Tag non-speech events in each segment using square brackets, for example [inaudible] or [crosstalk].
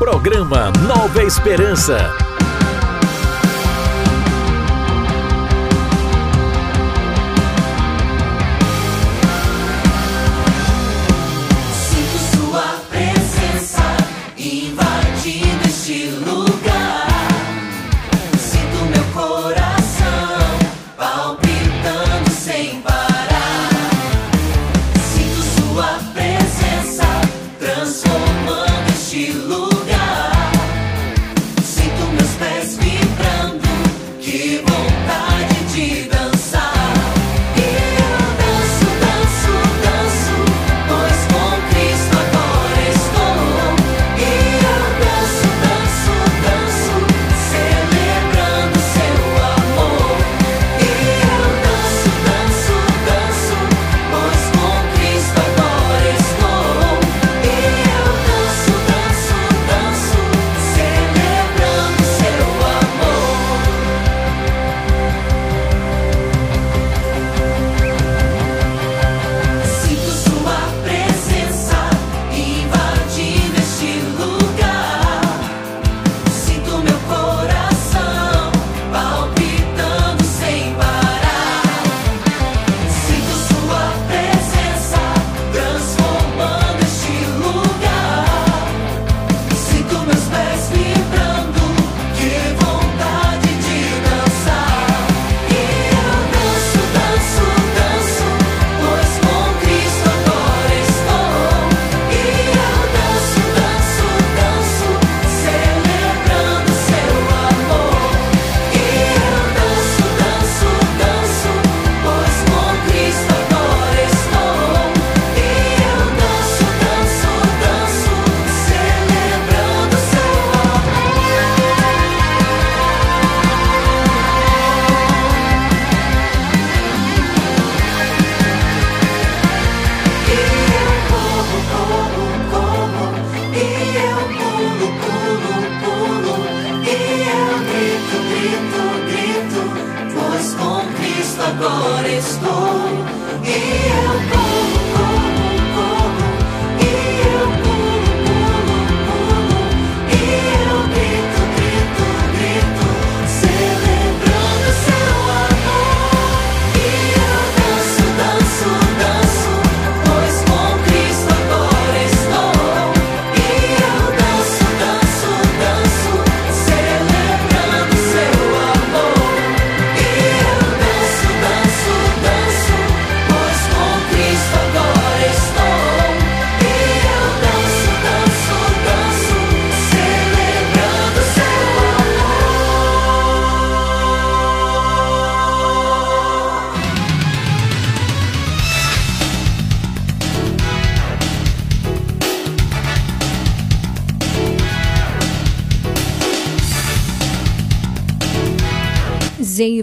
Programa Nova Esperança.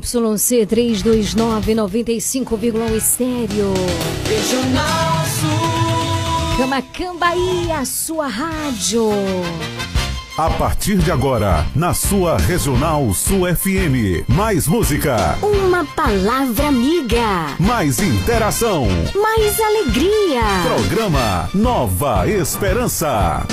ZYC 329 95,1 estéreo. Regional Sul. Camacambaí, a sua rádio. A partir de agora, na sua Regional Sul FM. Mais música. Uma palavra amiga. Mais interação. Mais alegria. Programa Nova Esperança.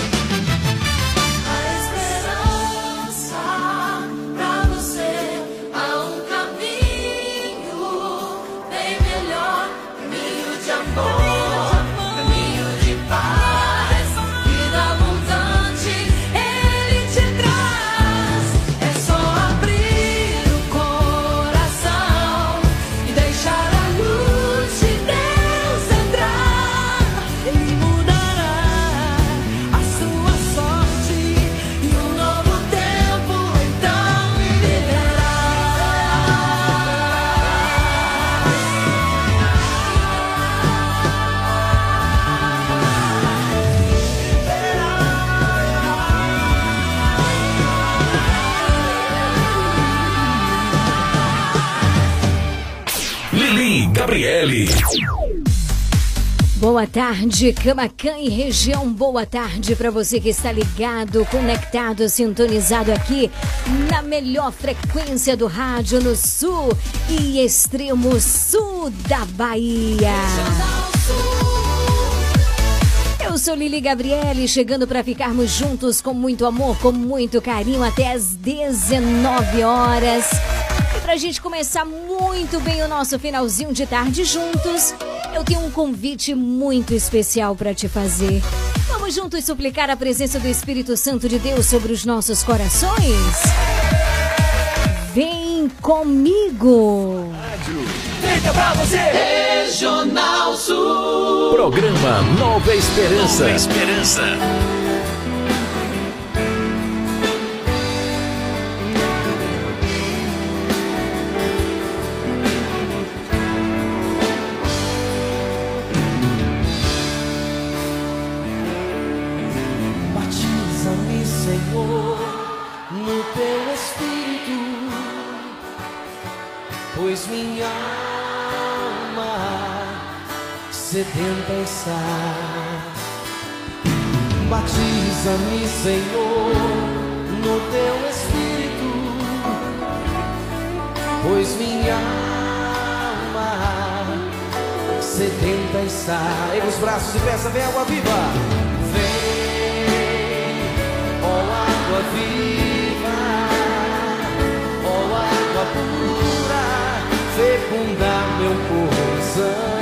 Boa tarde, Camacan e região. Boa tarde para você que está ligado, conectado, sintonizado aqui na melhor frequência do rádio no sul e extremo sul da Bahia. Eu sou Lili Gabriele, chegando para ficarmos juntos com muito amor, com muito carinho até as 19 horas. E pra gente começar muito bem o nosso finalzinho de tarde juntos, eu tenho um convite muito especial para te fazer. Vamos juntos suplicar a presença do Espírito Santo de Deus sobre os nossos corações? Vem comigo! Fica pra você! Regional Sul! Programa Nova Esperança. Nova Esperança. Sedenta está. Batiza-me, Senhor, no teu Espírito, pois minha alma sedenta está. Erga os braços e peça, vem água viva. Vem, ó água viva, ó água pura, fecunda meu coração.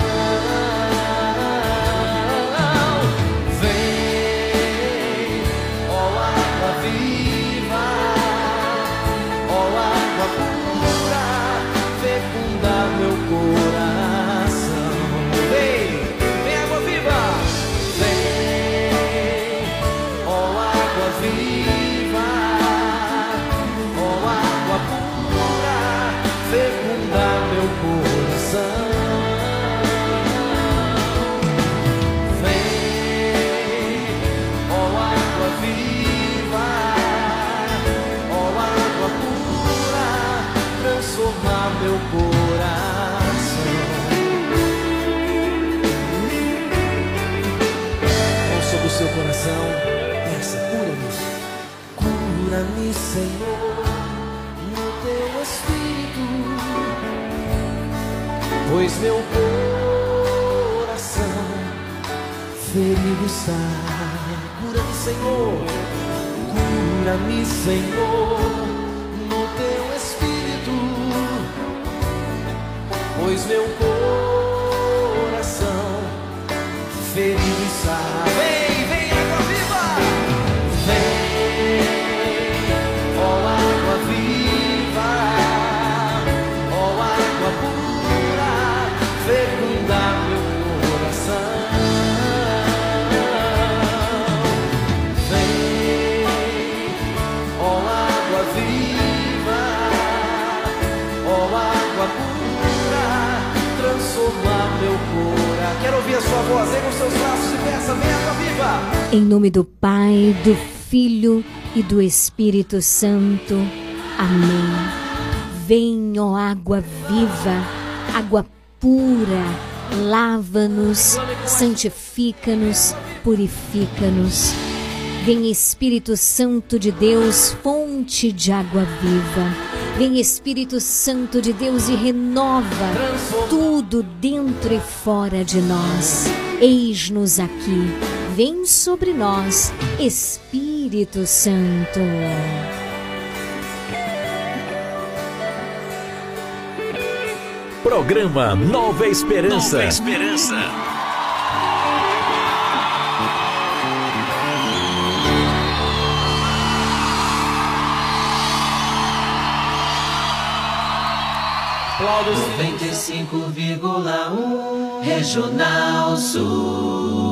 Pois meu coração ferido está. Cura-me, Senhor, cura-me, Senhor, no teu espírito, pois meu coração Quero ouvir a sua voz. Erga os seus braços e peça, vem água viva. Em nome do Pai, do Filho e do Espírito Santo. Amém. Vem, ó água viva, água pura, lava-nos, santifica-nos, purifica-nos. Vem Espírito Santo de Deus, fonte de água viva. Vem Espírito Santo de Deus e renova tudo dentro e fora de nós. Eis-nos aqui. Vem sobre nós, Espírito Santo. Programa Nova Esperança. Nova Esperança. Aplausos 95,1 Regional Sul.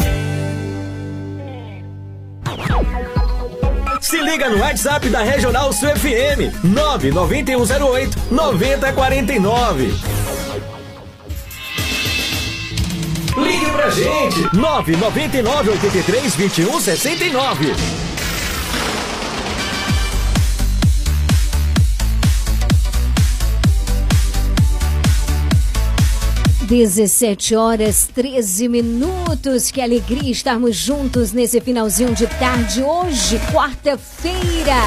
Se liga no WhatsApp da Regional Sul FM 99108 9049. Ligue pra gente. 999 83 21 69. 17 horas 13 minutos. Que alegria estarmos juntos nesse finalzinho de tarde. Hoje, quarta-feira,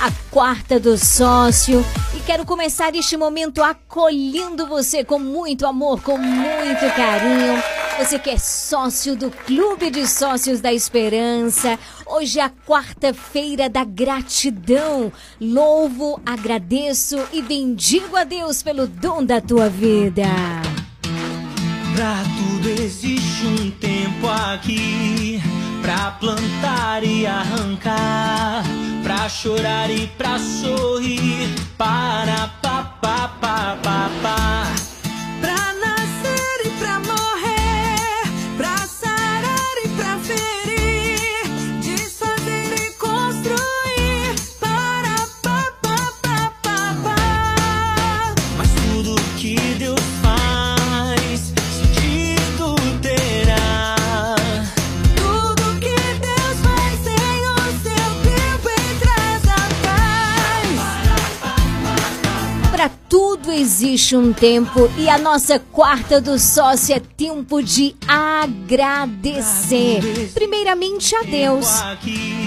a quarta do sócio. E quero começar este momento acolhendo você com muito amor, com muito carinho. Você que é sócio do Clube de Sócios da Esperança. Hoje é a quarta-feira da gratidão. Louvo, agradeço e bendigo a Deus pelo dom da tua vida. Pra tudo existe um tempo aqui. Pra plantar e arrancar. Pra chorar e pra sorrir. Para pa pa pa pa pa Pra nascer e pra morrer tudo existe um tempo e a nossa quarta do sócio é tempo de agradecer. Primeiramente a Deus,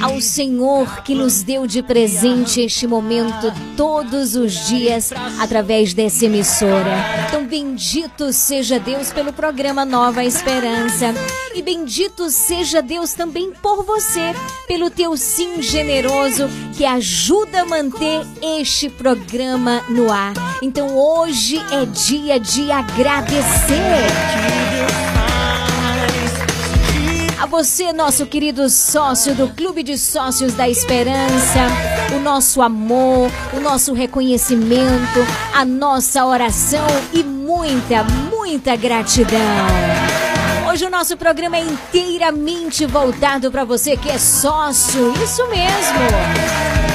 ao Senhor que nos deu de presente este momento todos os dias através dessa emissora. Então bendito seja Deus pelo programa Nova Esperança e bendito seja Deus também por você, pelo teu sim generoso que ajuda a manter este programa no ar. Então hoje é dia de agradecer. A você, nosso querido sócio do Clube de Sócios da Esperança, o nosso amor, o nosso reconhecimento, a nossa oração e muita, muita gratidão. Hoje o nosso programa é inteiramente voltado para você que é sócio, isso mesmo.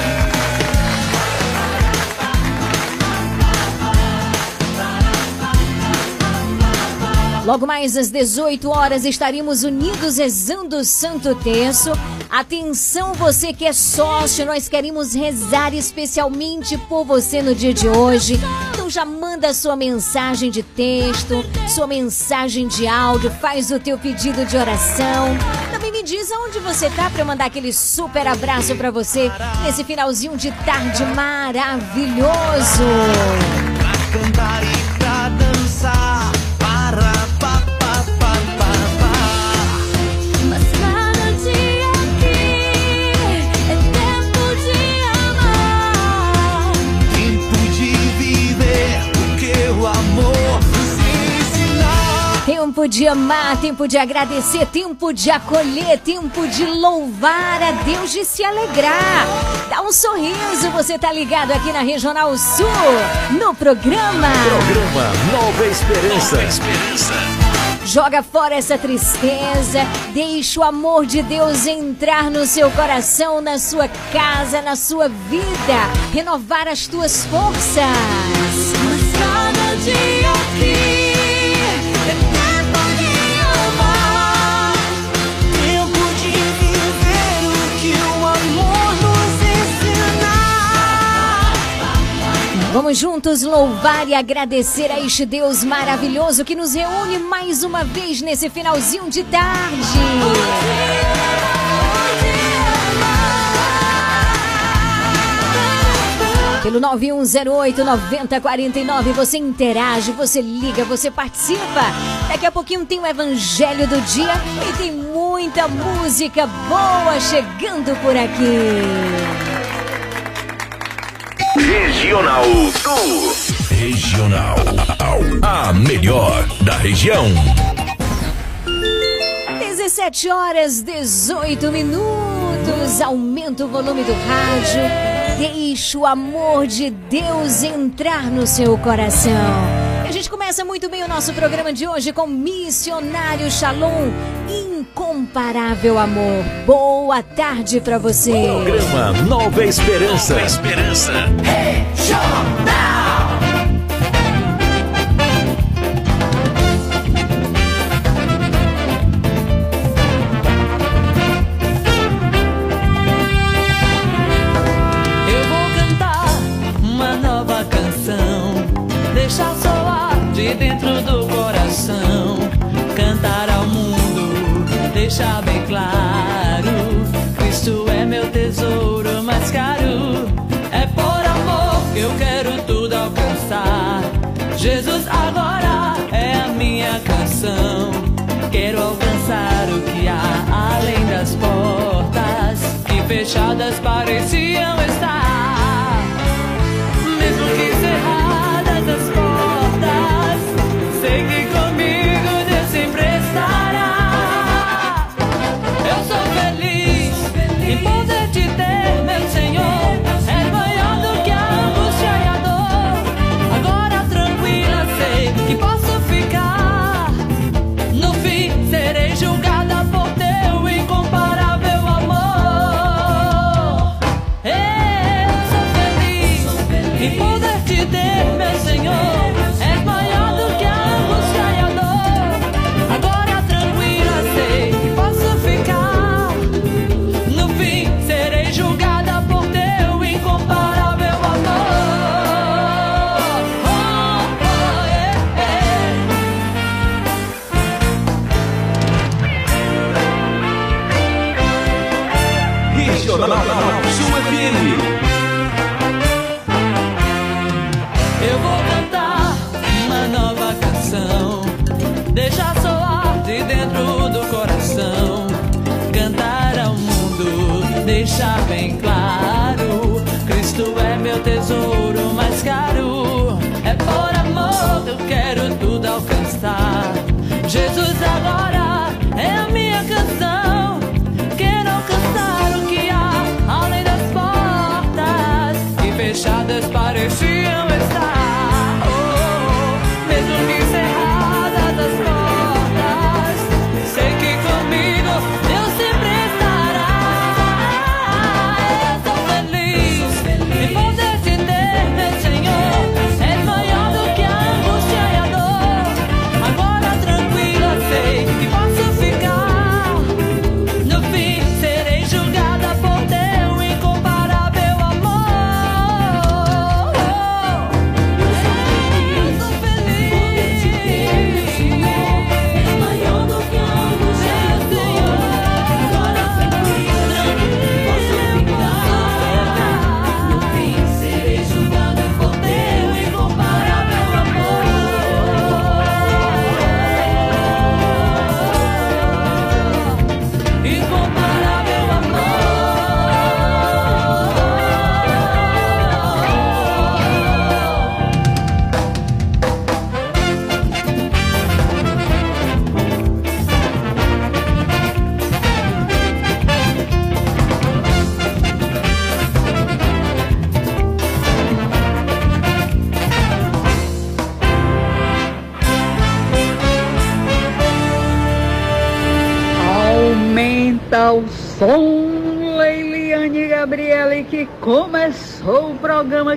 Logo mais às 18 horas estaremos unidos rezando o Santo Terço. Atenção, você que é sócio, nós queremos rezar especialmente por você no dia de hoje. Então já manda sua mensagem de texto, sua mensagem de áudio, faz o teu pedido de oração. Também me diz aonde você tá para mandar aquele super abraço para você nesse finalzinho de tarde maravilhoso. Tempo de amar, tempo de agradecer, tempo de acolher, tempo de louvar a Deus, de se alegrar. Dá um sorriso, você tá ligado aqui na Regional Sul, no programa. Programa Nova Esperança. Joga fora essa tristeza, deixa o amor de Deus entrar no seu coração, na sua casa, na sua vida, renovar as tuas forças. Mas cada dia Vamos juntos louvar e agradecer a este Deus maravilhoso que nos reúne mais uma vez nesse finalzinho de tarde. Pelo 9108-9049 você interage, você liga, você participa. Daqui a pouquinho tem o Evangelho do Dia e tem muita música boa chegando por aqui. Regional Sul. Regional. A melhor da região. 17 horas 18 minutos. Aumenta o volume do rádio. Deixa o amor de Deus entrar no seu coração. A gente começa muito bem o nosso programa de hoje com Missionário Shalom. Incomparável amor. Boa tarde pra você. Programa Nova Esperança. Esperança. Liga se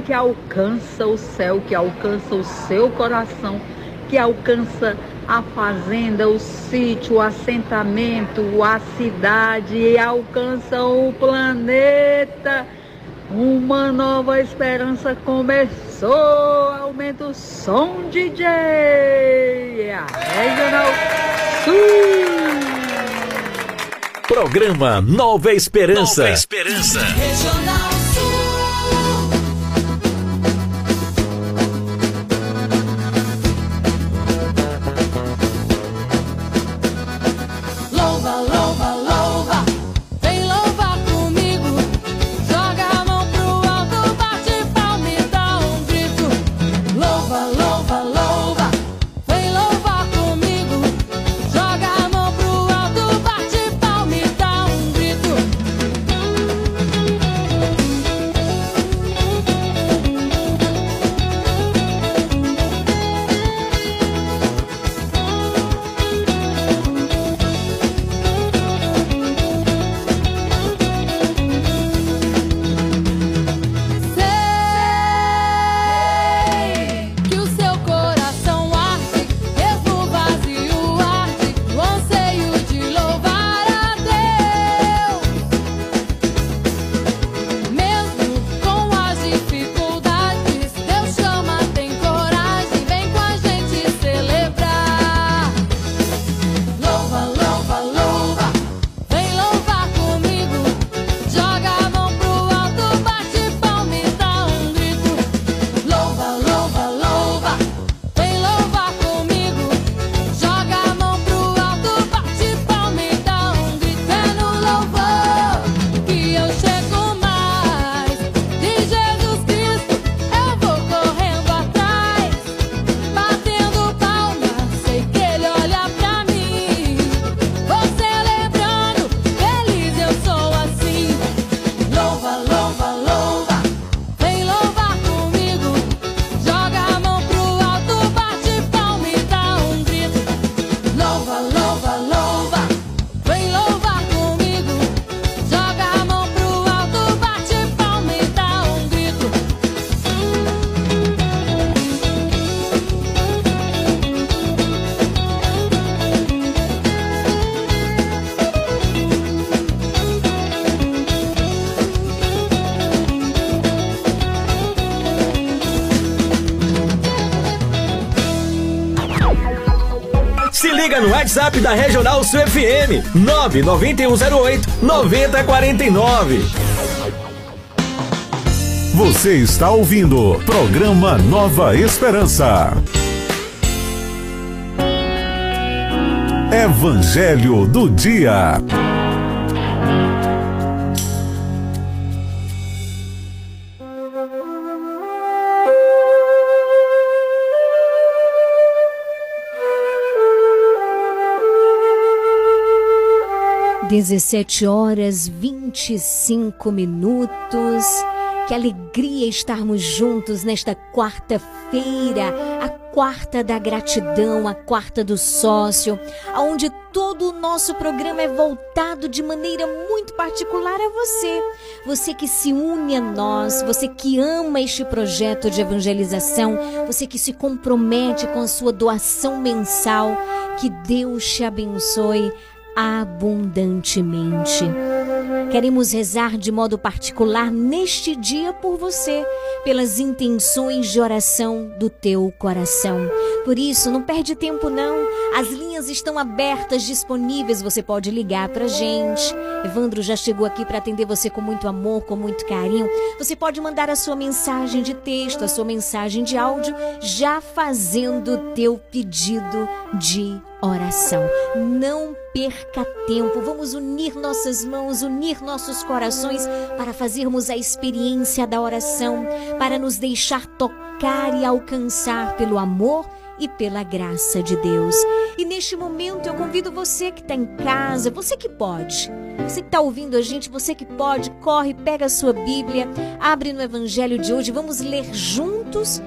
que alcança o céu, que alcança o seu coração, que alcança a fazenda, o sítio, o assentamento, a cidade e alcança o planeta. Uma nova esperança começou. Aumenta o som, DJ. É Regional Sul. Programa Nova Esperança. Nova Esperança. Regional. WhatsApp da Regional Sul FM 99108 9049. Você está ouvindo programa Nova Esperança. Evangelho do Dia. Dezessete horas vinte e cinco minutos. Que alegria estarmos juntos nesta quarta-feira, a quarta da gratidão, a quarta do sócio, aonde todo o nosso programa é voltado de maneira muito particular a você. Você que se une a nós, você que ama este projeto de evangelização, você que se compromete com a sua doação mensal. Que Deus te abençoe abundantemente. Queremos rezar de modo particular neste dia por você, pelas intenções de oração do teu coração. Por isso, não perde tempo não. As linhas estão abertas, disponíveis, você pode ligar pra gente. Evandro já chegou aqui para atender você com muito amor, com muito carinho. Você pode mandar a sua mensagem de texto, a sua mensagem de áudio, já fazendo o teu pedido de oração. Não perca tempo. Vamos unir nossas mãos, unir nossos corações para fazermos a experiência da oração, para nos deixar tocar e alcançar pelo amor e pela graça de Deus. E neste momento eu convido você que está em casa, você que pode, você que está ouvindo a gente, você que pode, corre, pega a sua Bíblia, abre no Evangelho de hoje, vamos ler juntos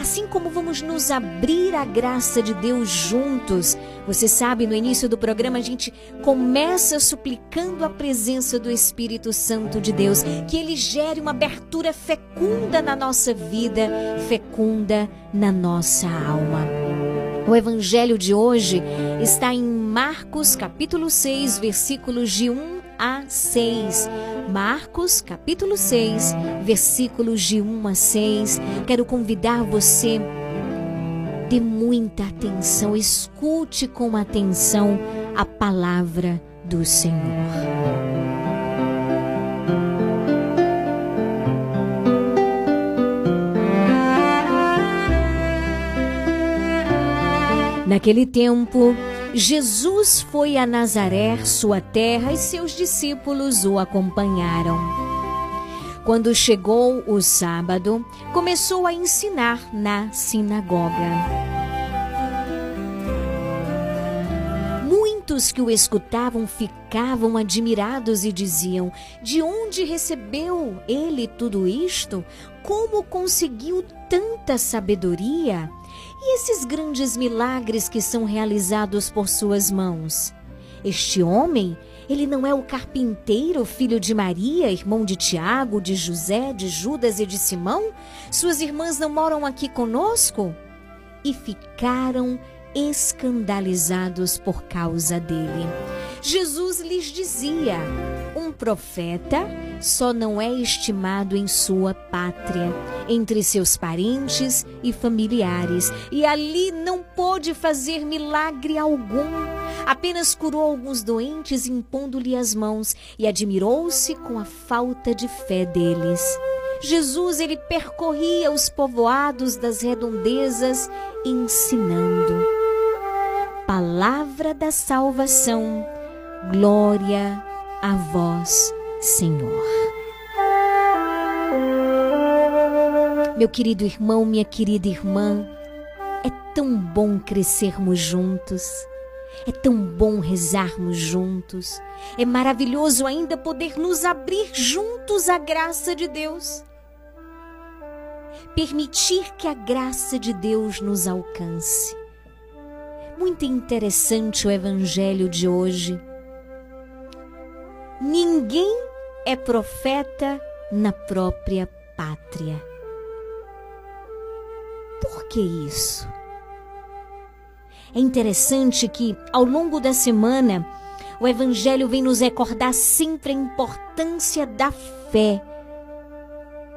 Assim como vamos nos abrir à graça de Deus juntos. Você sabe, no início do programa a gente começa suplicando a presença do Espírito Santo de Deus, que ele gere uma abertura fecunda na nossa vida, fecunda na nossa alma. O evangelho de hoje está em Marcos capítulo 6, versículos de 1 a 6. Marcos, capítulo 6, versículos de 1 a 6. Quero convidar você dê muita atenção, escute com atenção a palavra do Senhor. Naquele tempo, Jesus foi a Nazaré, sua terra, e seus discípulos o acompanharam. Quando chegou o sábado, começou a ensinar na sinagoga. Muitos que o escutavam ficavam admirados e diziam: De onde recebeu ele tudo isto? Como conseguiu tanta sabedoria? E esses grandes milagres que são realizados por suas mãos? Este homem, ele não é o carpinteiro, filho de Maria, irmão de Tiago, de José, de Judas e de Simão? Suas irmãs não moram aqui conosco? E ficaram escandalizados por causa dele. Jesus lhes dizia: um profeta só não é estimado em sua pátria, entre seus parentes e familiares, e ali não pôde fazer milagre algum. Apenas curou alguns doentes impondo-lhe as mãos e admirou-se com a falta de fé deles. Jesus ele percorria os povoados das redondezas ensinando. Palavra da salvação. Glória a vós, Senhor. Meu querido irmão, minha querida irmã, é tão bom crescermos juntos. É tão bom rezarmos juntos. É maravilhoso ainda poder nos abrir juntos à graça de Deus. Permitir que a graça de Deus nos alcance. Muito interessante o evangelho de hoje. Ninguém é profeta na própria pátria. Por que isso? É interessante que, ao longo da semana, o Evangelho vem nos recordar sempre a importância da fé.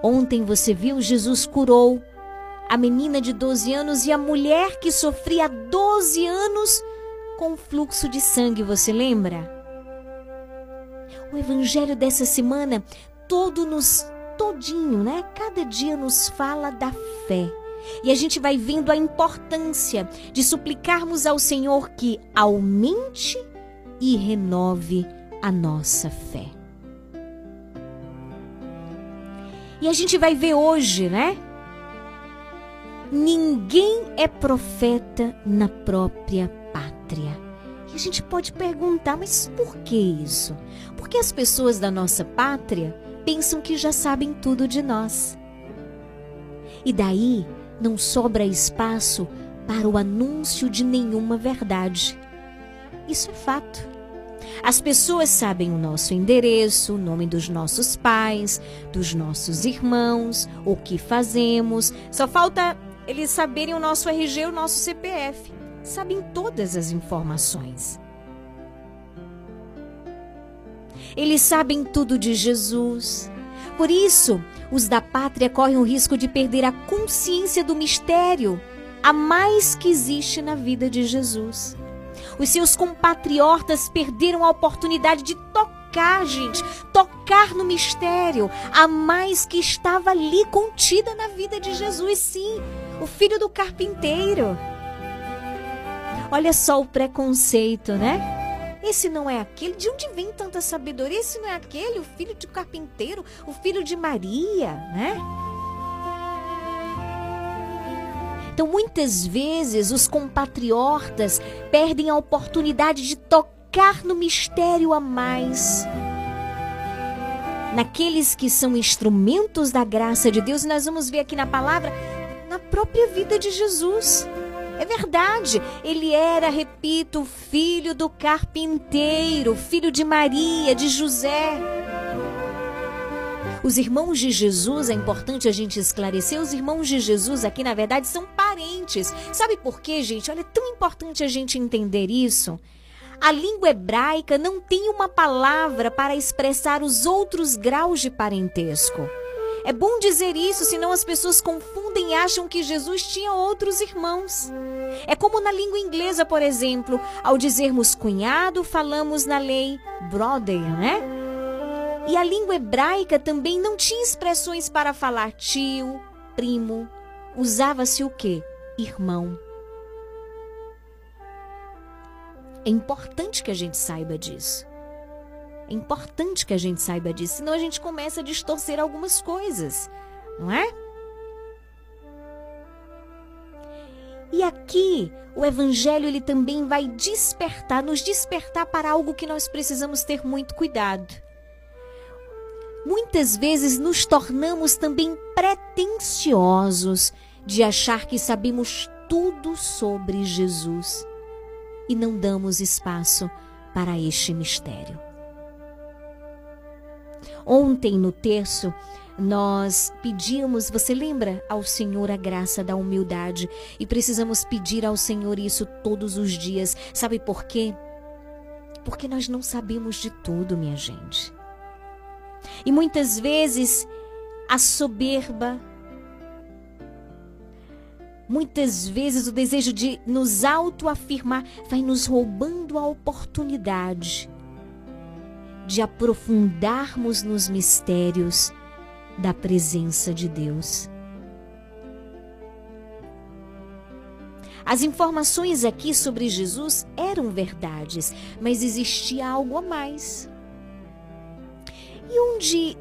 Ontem você viu, Jesus curou a menina de 12 anos e a mulher que sofria 12 anos com fluxo de sangue, você lembra? O evangelho dessa semana todo nos todinho, né? Cada dia nos fala da fé. E a gente vai vendo a importância de suplicarmos ao Senhor que aumente e renove a nossa fé. E a gente vai ver hoje, né? Ninguém é profeta na própria pátria. E a gente pode perguntar, mas por que isso? Porque as pessoas da nossa pátria pensam que já sabem tudo de nós. E daí não sobra espaço para o anúncio de nenhuma verdade. Isso é fato. As pessoas sabem o nosso endereço, o nome dos nossos pais, dos nossos irmãos, o que fazemos. Só falta eles saberem o nosso RG o nosso CPF. Sabem todas as informações. Eles sabem tudo de Jesus. Por isso, os da pátria correm o risco de perder a consciência do mistério, a mais que existe na vida de Jesus. Os seus compatriotas perderam a oportunidade de tocar, gente, tocar no mistério, a mais que estava ali contida na vida de Jesus, sim, o filho do carpinteiro. Olha só o preconceito, né? Esse não é aquele. De onde vem tanta sabedoria? Esse não é aquele, o filho de carpinteiro, o filho de Maria, né? Então, muitas vezes, os compatriotas perdem a oportunidade de tocar no mistério a mais. Naqueles que são instrumentos da graça de Deus, nós vamos ver aqui na palavra, na própria vida de Jesus. É verdade, ele era, repito, filho do carpinteiro, filho de Maria, de José. Os irmãos de Jesus, é importante a gente esclarecer, os irmãos de Jesus aqui, na verdade, são parentes. Sabe por quê, gente? Olha, é tão importante a gente entender isso. A língua hebraica não tem uma palavra para expressar os outros graus de parentesco. É bom dizer isso, senão as pessoas confundem e acham que Jesus tinha outros irmãos. É como na língua inglesa, por exemplo, ao dizermos cunhado, falamos na lei brother, né? E a língua hebraica também não tinha expressões para falar tio, primo. Usava-se o quê? Irmão. É importante que a gente saiba disso. É importante que a gente saiba disso, senão a gente começa a distorcer algumas coisas, não é? E aqui o evangelho ele também vai despertar, nos despertar para algo que nós precisamos ter muito cuidado. Muitas vezes nos tornamos também pretensiosos de achar que sabemos tudo sobre Jesus e não damos espaço para este mistério. Ontem no terço, nós pedimos, você lembra, ao Senhor a graça da humildade e precisamos pedir ao Senhor isso todos os dias. Sabe por quê? Porque nós não sabemos de tudo, minha gente. E muitas vezes a soberba, muitas vezes o desejo de nos autoafirmar vai nos roubando a oportunidade de aprofundarmos nos mistérios da presença de Deus. As informações aqui sobre Jesus eram verdades, mas existia algo a mais. E onde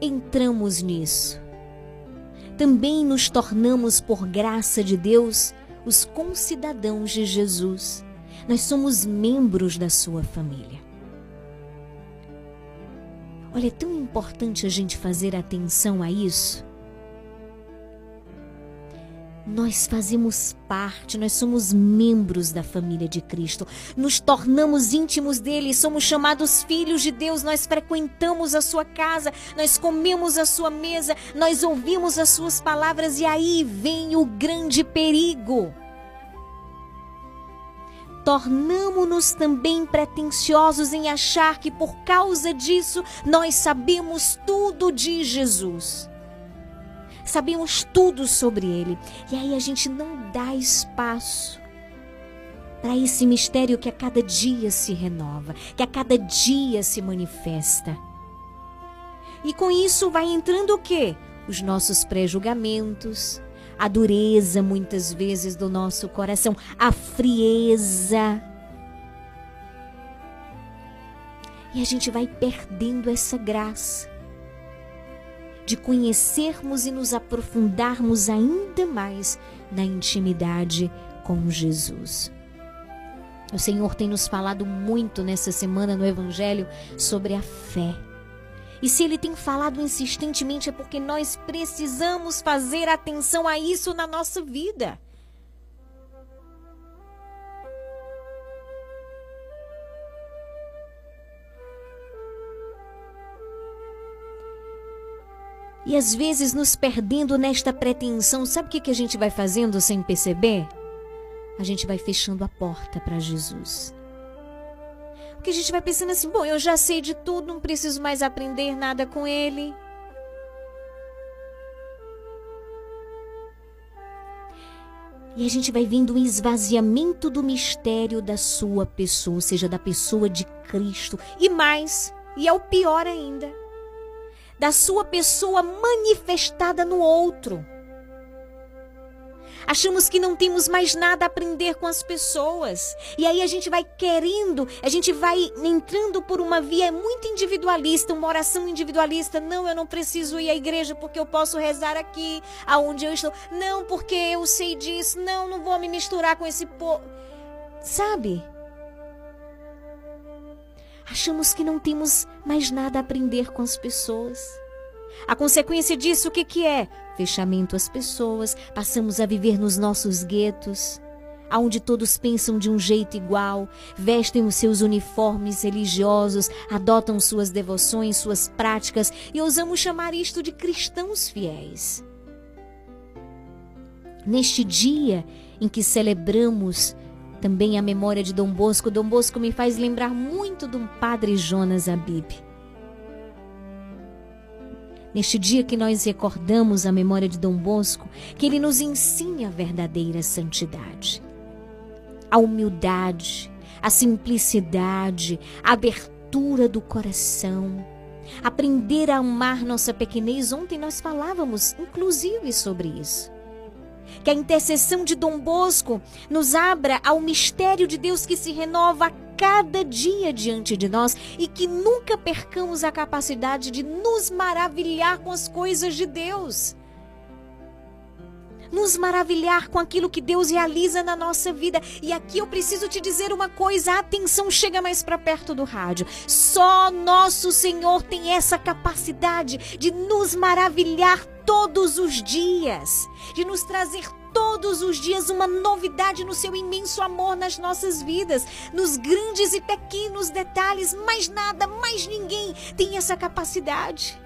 entramos nisso? Também nos tornamos, por graça de Deus, os concidadãos de Jesus. Nós somos membros da sua família. Olha, é tão importante a gente fazer atenção a isso. Nós fazemos parte, nós somos membros da família de Cristo, nos tornamos íntimos dele, somos chamados filhos de Deus, nós frequentamos a sua casa, nós comemos a sua mesa, nós ouvimos as suas palavras e aí vem o grande perigo tornamo-nos também pretensiosos em achar que por causa disso nós sabemos tudo de Jesus. Sabemos tudo sobre ele. E aí a gente não dá espaço para esse mistério que a cada dia se renova, que a cada dia se manifesta. E com isso vai entrando o quê? Os nossos pré-julgamentos, a dureza muitas vezes do nosso coração, a frieza. E a gente vai perdendo essa graça de conhecermos e nos aprofundarmos ainda mais na intimidade com Jesus. O Senhor tem nos falado muito nessa semana no Evangelho sobre a fé. E se Ele tem falado insistentemente é porque nós precisamos fazer atenção a isso na nossa vida. E às vezes nos perdendo nesta pretensão, sabe o que, que a gente vai fazendo sem perceber? A gente vai fechando a porta para Jesus. Porque a gente vai pensando assim: bom, eu já sei de tudo, não preciso mais aprender nada com ele. E a gente vai vendo o esvaziamento do mistério da sua pessoa, ou seja, da pessoa de Cristo. E mais, e é o pior ainda da sua pessoa manifestada no outro. Achamos que não temos mais nada a aprender com as pessoas. E aí a gente vai querendo, a gente vai entrando por uma via muito individualista, uma oração individualista. Não, eu não preciso ir à igreja porque eu posso rezar aqui, aonde eu estou. Não, porque eu sei disso. Não, não vou me misturar com esse povo. Sabe? achamos que não temos mais nada a aprender com as pessoas. A consequência disso, o que, que é? Fechamento às pessoas, passamos a viver nos nossos guetos, onde todos pensam de um jeito igual, vestem os seus uniformes religiosos, adotam suas devoções, suas práticas e ousamos chamar isto de cristãos fiéis. Neste dia em que celebramos também a memória de Dom Bosco. Dom Bosco me faz lembrar muito de um padre Jonas Abib. Neste dia que nós recordamos a memória de Dom Bosco, que ele nos ensina a verdadeira santidade, a humildade, a simplicidade, a abertura do coração, aprender a amar nossa pequenez. Ontem nós falávamos, inclusive, sobre isso. Que a intercessão de Dom Bosco nos abra ao mistério de Deus que se renova a cada dia diante de nós e que nunca percamos a capacidade de nos maravilhar com as coisas de Deus. Nos maravilhar com aquilo que Deus realiza na nossa vida. E aqui eu preciso te dizer uma coisa: atenção, chega mais para perto do rádio. Só nosso Senhor tem essa capacidade de nos maravilhar todos os dias, de nos trazer todos os dias uma novidade no seu imenso amor nas nossas vidas, nos grandes e pequenos detalhes, mais nada, mais ninguém tem essa capacidade.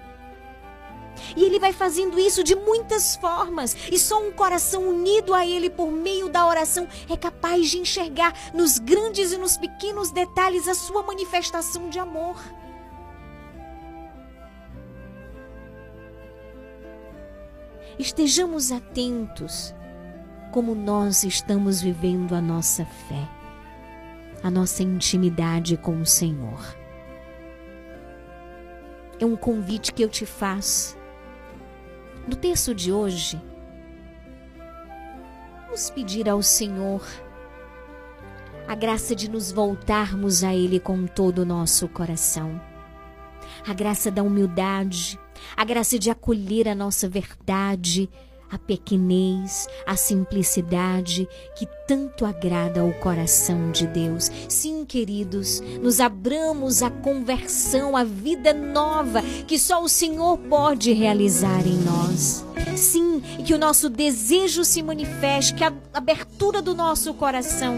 E ele vai fazendo isso de muitas formas, e só um coração unido a ele por meio da oração é capaz de enxergar nos grandes e nos pequenos detalhes a sua manifestação de amor. estejamos atentos como nós estamos vivendo a nossa fé, a nossa intimidade com o Senhor. É um convite que eu te faço. No texto de hoje, vamos pedir ao Senhor a graça de nos voltarmos a Ele com todo o nosso coração, a graça da humildade, a graça de acolher a nossa verdade, a pequenez, a simplicidade que tanto agrada ao coração de Deus. Sim, queridos, nos abramos à conversão, à vida nova que só o Senhor pode realizar em nós. Sim, que o nosso desejo se manifeste, que a abertura do nosso coração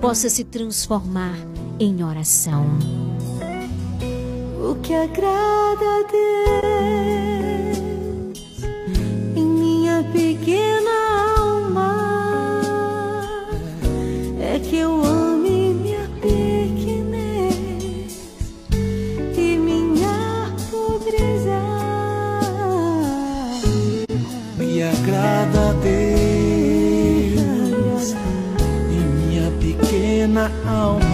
possa se transformar em oração o que agrada a Deus minha pequena alma é que eu ame minha pequenez e minha pobreza. Me agrada Deus e minha pequena alma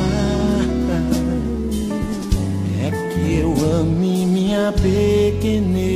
é que eu ame minha pequenez.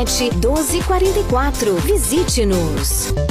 1244. Visite-nos.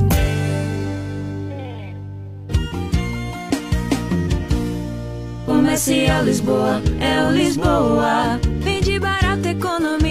Comercial Lisboa, é o Lisboa. Vende barato, economia.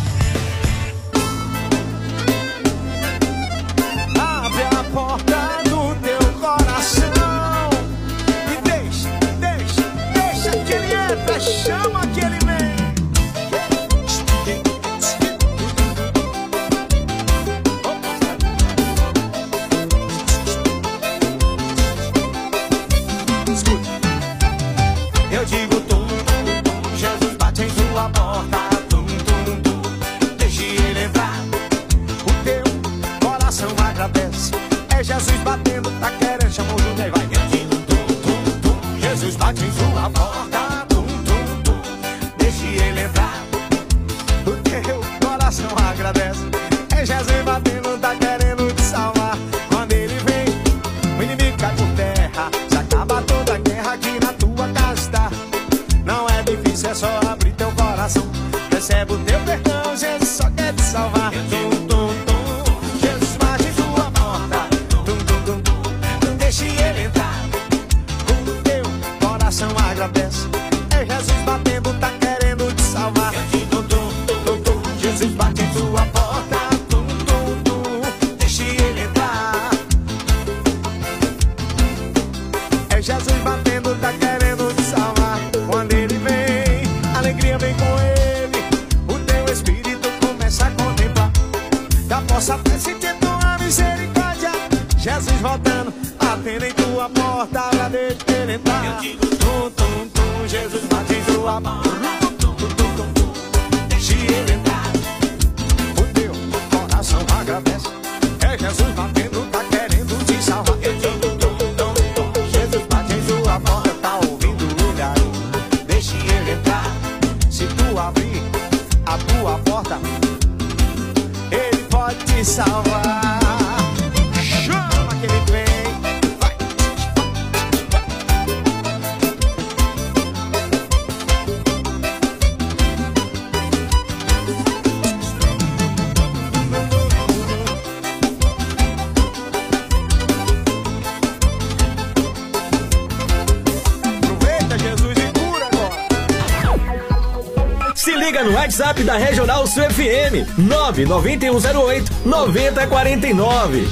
WhatsApp da Regional Sul FM 99108 9049.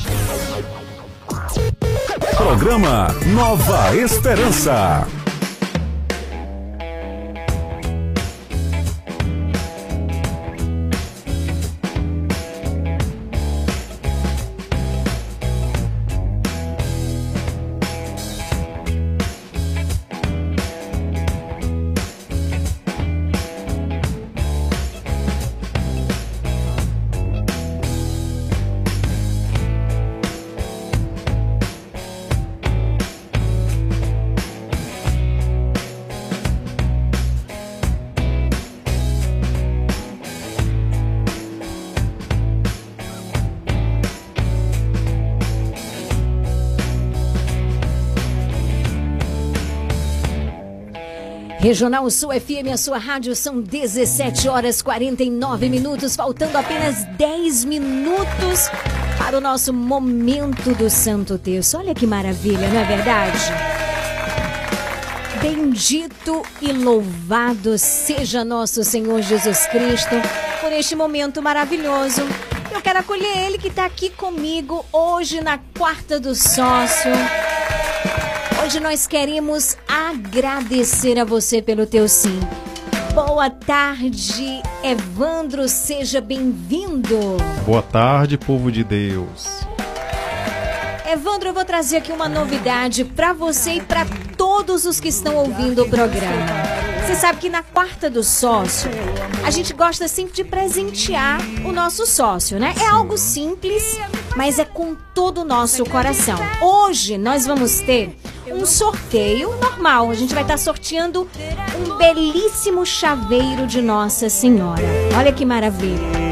Programa Nova Esperança. Regional Sul FM, a sua rádio, são 17 horas 49 minutos, faltando apenas 10 minutos para o nosso momento do Santo Terço. Olha que maravilha, não é verdade? Bendito e louvado seja nosso Senhor Jesus Cristo por este momento maravilhoso. Eu quero acolher Ele que está aqui comigo hoje na Quarta do Sócio. Hoje nós queremos agradecer a você pelo teu sim. Boa tarde, Evandro, seja bem-vindo. Boa tarde, povo de Deus. Evandro, eu vou trazer aqui uma novidade para você e para todos os que estão ouvindo o programa. Você sabe que na quarta do sócio, a gente gosta sempre de presentear o nosso sócio, né? É algo simples, mas é com todo o nosso coração. Hoje nós vamos ter um sorteio normal. A gente vai estar sorteando um belíssimo chaveiro de Nossa Senhora. Olha que maravilha.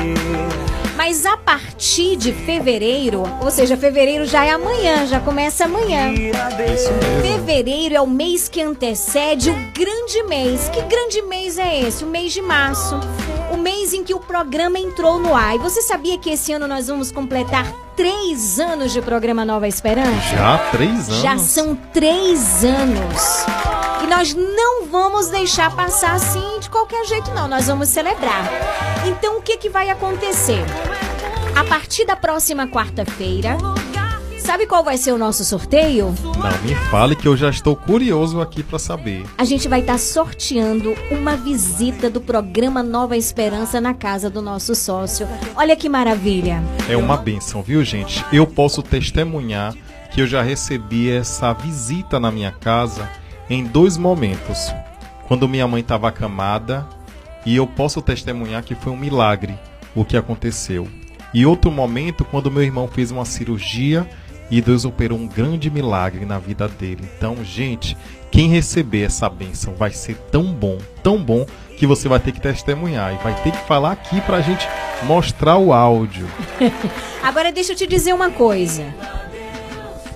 Mas a partir de fevereiro, ou seja, fevereiro já é amanhã, já começa amanhã. Fevereiro é o mês que antecede o grande mês. Que grande mês é esse? O mês de março. O mês em que o programa entrou no ar. E você sabia que esse ano nós vamos completar três anos de programa Nova Esperança? Já três anos? Já são três anos. E nós não vamos deixar passar assim de qualquer jeito, não. Nós vamos celebrar. Então, o que, que vai acontecer? A partir da próxima quarta-feira, sabe qual vai ser o nosso sorteio? Não me fale que eu já estou curioso aqui pra saber. A gente vai estar sorteando uma visita do programa Nova Esperança na casa do nosso sócio. Olha que maravilha. É uma benção, viu, gente? Eu posso testemunhar que eu já recebi essa visita na minha casa em dois momentos. Quando minha mãe estava acamada, e eu posso testemunhar que foi um milagre o que aconteceu. E outro momento, quando meu irmão fez uma cirurgia e Deus operou um grande milagre na vida dele. Então, gente, quem receber essa bênção vai ser tão bom, tão bom, que você vai ter que testemunhar e vai ter que falar aqui pra gente mostrar o áudio. [laughs] Agora deixa eu te dizer uma coisa.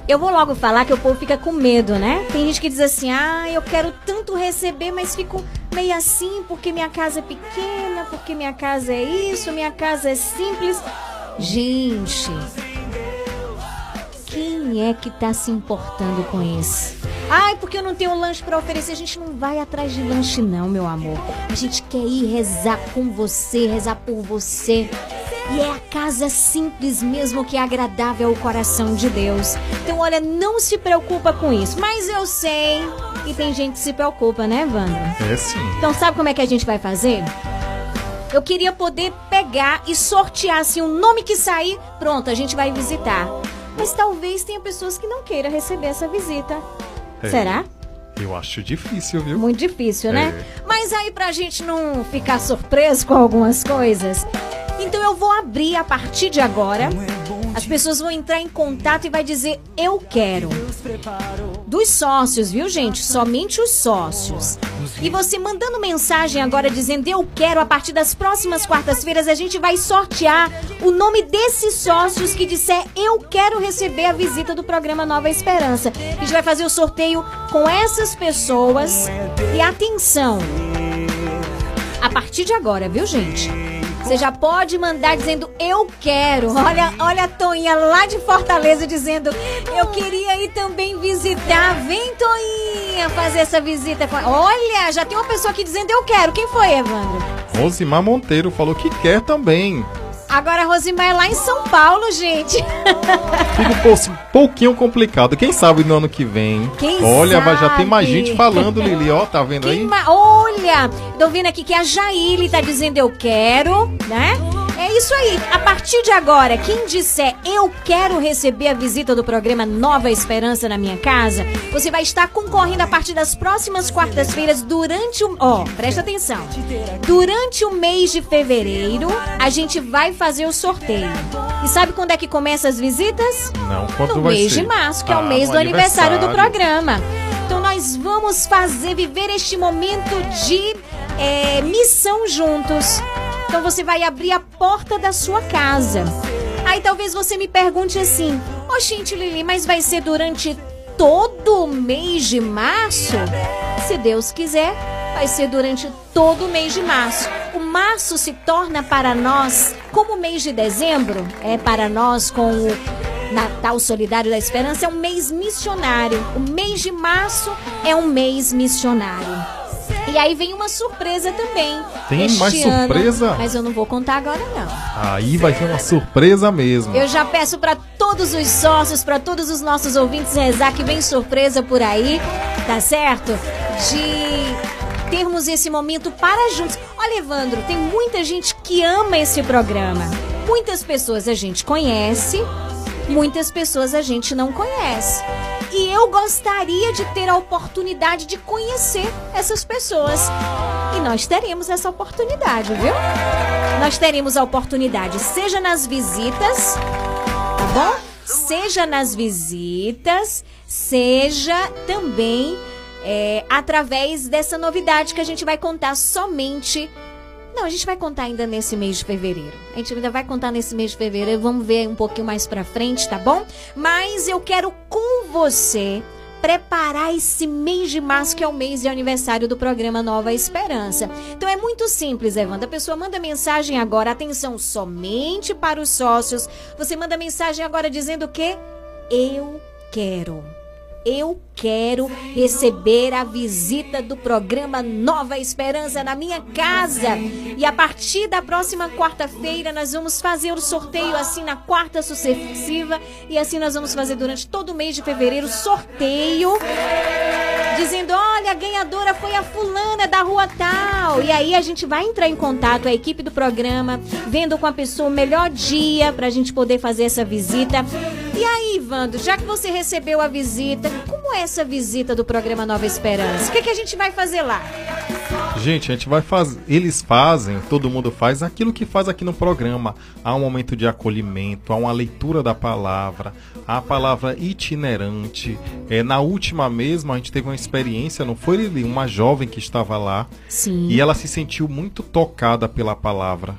Eu vou logo falar que o povo fica com medo, né? Tem gente que diz assim: ah, eu quero tanto receber, mas fico meio assim porque minha casa é pequena, porque minha casa é isso, minha casa é simples. Gente, quem é que tá se importando com isso? Ai, porque eu não tenho lanche para oferecer. A gente não vai atrás de lanche, não, meu amor. A gente quer ir rezar com você, rezar por você. E é a casa simples mesmo que é agradável ao coração de Deus. Então, olha, não se preocupa com isso. Mas eu sei que tem gente que se preocupa, né, Wanda? É sim. Então, sabe como é que a gente vai fazer? Eu queria poder pegar e sortear assim o nome que sair, pronto, a gente vai visitar. Mas talvez tenha pessoas que não queiram receber essa visita. É. Será? Eu acho difícil, viu? Muito difícil, né? É. Mas aí pra gente não ficar surpreso com algumas coisas, então eu vou abrir a partir de agora. As pessoas vão entrar em contato e vai dizer eu quero. Dos sócios, viu, gente? Somente os sócios. E você mandando mensagem agora dizendo eu quero, a partir das próximas quartas-feiras a gente vai sortear o nome desses sócios que disser eu quero receber a visita do programa Nova Esperança. A gente vai fazer o sorteio com essas pessoas. E atenção, a partir de agora, viu, gente? Você já pode mandar dizendo eu quero. Olha, olha a Toinha lá de Fortaleza dizendo eu queria ir também visitar. Vem, Toinha, fazer essa visita. com a-" Olha, já tem uma pessoa aqui dizendo eu quero. Quem foi, Evandro? Rosimar Monteiro falou que quer também. Agora a Rosimar é lá em São Paulo, gente. [laughs] Fica um pou- pouquinho complicado. Quem sabe no ano que vem. Quem Olha, mas já tem mais sabe? gente falando, Lili. Ó, tá vendo Quem aí? ma- Olha, tô vendo aqui que a Jaile tá dizendo eu quero, né? É isso aí. A partir de agora, quem disser eu quero receber a visita do programa Nova Esperança na minha casa, você vai estar concorrendo a partir das próximas quartas-feiras durante o. Ó, presta atenção. Durante o mês de fevereiro, a gente vai fazer o sorteio. E sabe quando é que começa as visitas? Não, quanto no vai mês ser? de março, que é Ah, o mês no do aniversário do aniversário. programa. Então nós vamos fazer, viver este momento de é, missão juntos. Então você vai abrir a porta da sua casa. Aí talvez você me pergunte assim: Ô, gente, Lili, mas vai ser durante todo o mês de março? Se Deus quiser, vai ser durante todo o mês de março. O março se torna para nós, como o mês de dezembro, é para nós com o Natal Solidário da Esperança, é um mês missionário. O mês de março é um mês missionário. E aí vem uma surpresa também. Tem mais ano, surpresa? Mas eu não vou contar agora, não. Aí vai ser uma surpresa mesmo. Eu já peço para todos os sócios, para todos os nossos ouvintes rezar que vem surpresa por aí, tá certo? De termos esse momento para juntos. Olha, Evandro, tem muita gente que ama esse programa. Muitas pessoas a gente conhece, muitas pessoas a gente não conhece. E eu gostaria de ter a oportunidade de conhecer essas pessoas. E nós teremos essa oportunidade, viu? Nós teremos a oportunidade, seja nas visitas, tá bom? Seja nas visitas, seja também é, através dessa novidade que a gente vai contar somente. Não, a gente vai contar ainda nesse mês de fevereiro. A gente ainda vai contar nesse mês de fevereiro. Vamos ver um pouquinho mais pra frente, tá bom? Mas eu quero com você preparar esse mês de março, que é o mês de aniversário do programa Nova Esperança. Então é muito simples, Evandro. A pessoa manda mensagem agora, atenção, somente para os sócios. Você manda mensagem agora dizendo que eu quero. Eu quero receber a visita do programa Nova Esperança na minha casa. E a partir da próxima quarta-feira, nós vamos fazer o sorteio assim na quarta sucessiva. E assim nós vamos fazer durante todo o mês de fevereiro sorteio. Dizendo, olha, a ganhadora foi a fulana da rua tal. E aí a gente vai entrar em contato, a equipe do programa, vendo com a pessoa o melhor dia pra gente poder fazer essa visita. E aí, Ivando, já que você recebeu a visita, como é essa visita do programa Nova Esperança? O que, que a gente vai fazer lá? Gente, a gente vai fazer. Eles fazem, todo mundo faz aquilo que faz aqui no programa. Há um momento de acolhimento, há uma leitura da palavra, há a palavra itinerante. É, na última mesmo, a gente teve uma experiência, não foi Lili? Uma jovem que estava lá Sim. e ela se sentiu muito tocada pela palavra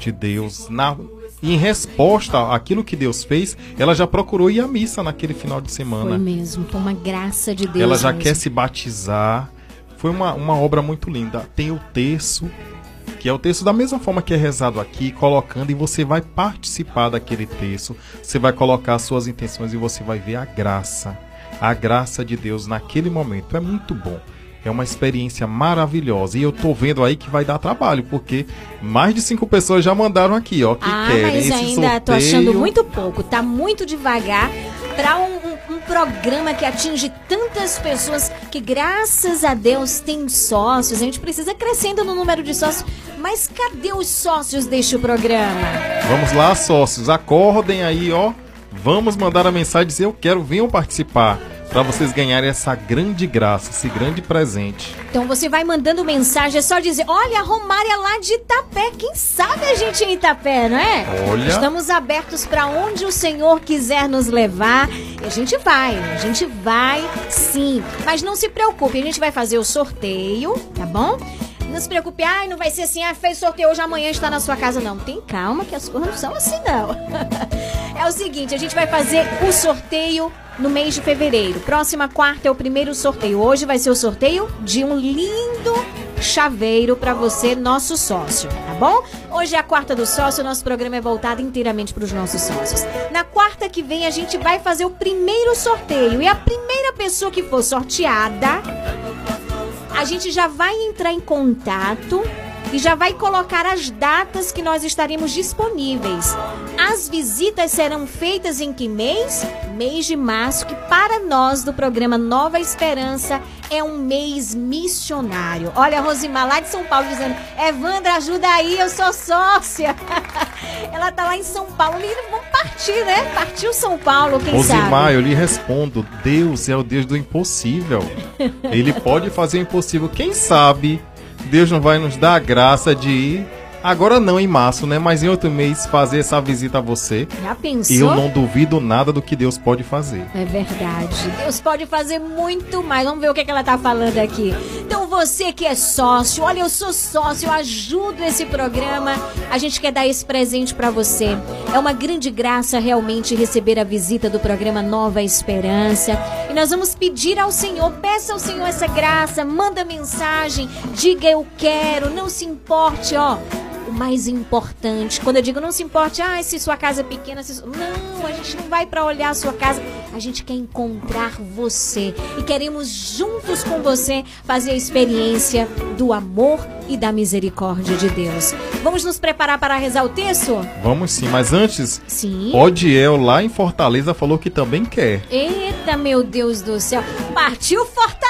de Deus. Na, em resposta àquilo que Deus fez, ela já procurou ir à missa naquele final de semana. Foi mesmo, foi uma graça de Deus. Ela já mesmo. quer se batizar. Foi uma, uma obra muito linda. Tem o terço, que é o texto da mesma forma que é rezado aqui, colocando e você vai participar daquele texto. Você vai colocar suas intenções e você vai ver a graça. A graça de Deus naquele momento. É muito bom. É uma experiência maravilhosa. E eu tô vendo aí que vai dar trabalho, porque mais de cinco pessoas já mandaram aqui, ó, que ah, querem mas esse ainda tô sorteio. achando muito pouco. Tá muito devagar para um, um- um programa que atinge tantas pessoas que, graças a Deus, tem sócios. A gente precisa crescendo no número de sócios. Mas cadê os sócios deste programa? Vamos lá, sócios, acordem aí, ó. Vamos mandar a mensagem e dizer eu quero, venham participar. Pra vocês ganharem essa grande graça, esse grande presente. Então você vai mandando mensagem, é só dizer: olha, a Romária lá de Itapé. Quem sabe a gente em Itapé, não é? Olha. Estamos abertos para onde o Senhor quiser nos levar. E a gente vai, a gente vai sim. Mas não se preocupe, a gente vai fazer o sorteio, tá bom? Não se preocupe, ai, não vai ser assim, ah, fez sorteio hoje, amanhã está na sua casa. Não, tem calma que as coisas não são assim, não. [laughs] é o seguinte, a gente vai fazer o sorteio no mês de fevereiro. Próxima quarta é o primeiro sorteio. Hoje vai ser o sorteio de um lindo chaveiro para você, nosso sócio, tá bom? Hoje é a quarta do sócio, nosso programa é voltado inteiramente para os nossos sócios. Na quarta que vem a gente vai fazer o primeiro sorteio e a primeira pessoa que for sorteada, a gente já vai entrar em contato e já vai colocar as datas que nós estaremos disponíveis. As visitas serão feitas em que mês? Mês de março, que para nós do programa Nova Esperança é um mês missionário. Olha a Rosimar lá de São Paulo dizendo: Evandra, ajuda aí, eu sou sócia. [laughs] Ela tá lá em São Paulo e vamos partir, né? Partiu São Paulo, quem Rosimar, sabe? eu lhe respondo: Deus é o Deus do impossível. [laughs] Ele pode fazer o impossível. Quem sabe Deus não vai nos dar a graça de ir. Agora não em março, né? Mas em outro mês fazer essa visita a você. Já pensou? E eu não duvido nada do que Deus pode fazer. É verdade. Deus pode fazer muito mais. Vamos ver o que, que ela tá falando aqui. Então, você que é sócio, olha, eu sou sócio, eu ajudo esse programa. A gente quer dar esse presente pra você. É uma grande graça realmente receber a visita do programa Nova Esperança. E nós vamos pedir ao Senhor, peça ao Senhor essa graça, manda mensagem, diga eu quero, não se importe, ó mais importante. Quando eu digo não se importe, ah, se sua casa é pequena, se... não, a gente não vai para olhar a sua casa, a gente quer encontrar você e queremos juntos com você fazer a experiência do amor e da misericórdia de Deus. Vamos nos preparar para rezar o texto? Vamos sim, mas antes, Sim. Odiel lá em Fortaleza falou que também quer. Eita, meu Deus do céu. Partiu Fortaleza.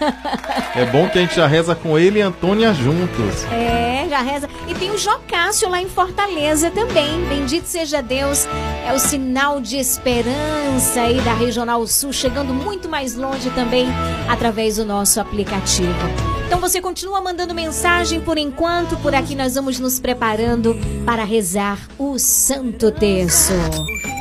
[laughs] É bom que a gente já reza com ele e Antônia juntos. É, já reza. E tem o Jocássio lá em Fortaleza também. Bendito seja Deus. É o sinal de esperança aí da Regional Sul, chegando muito mais longe também através do nosso aplicativo. Então você continua mandando mensagem por enquanto. Por aqui nós vamos nos preparando para rezar o Santo Terço.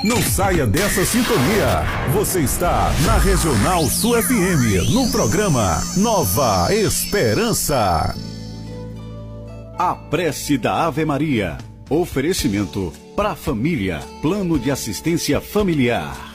Não saia dessa sintonia. Você está na Regional Sul FM, no programa Nova Esperança. A prece da Ave Maria. Oferecimento para a família. Plano de assistência familiar.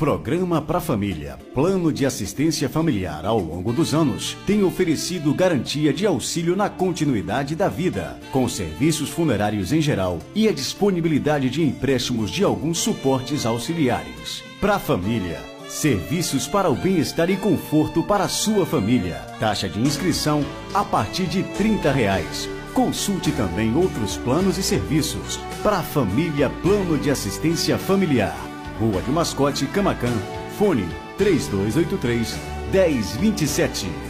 Programa Pra Família, Plano de Assistência Familiar ao longo dos anos, tem oferecido garantia de auxílio na continuidade da vida, com serviços funerários em geral e a disponibilidade de empréstimos de alguns suportes auxiliares. Pra Família, serviços para o bem-estar e conforto para a sua família. Taxa de inscrição a partir de 30 reais. Consulte também outros planos e serviços. Pra Família Plano de Assistência Familiar. Rua de Mascote, Camacan. Fone 3283 1027.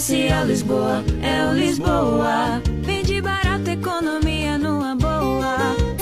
Comercial Lisboa, é o Lisboa. Vende barato, economia.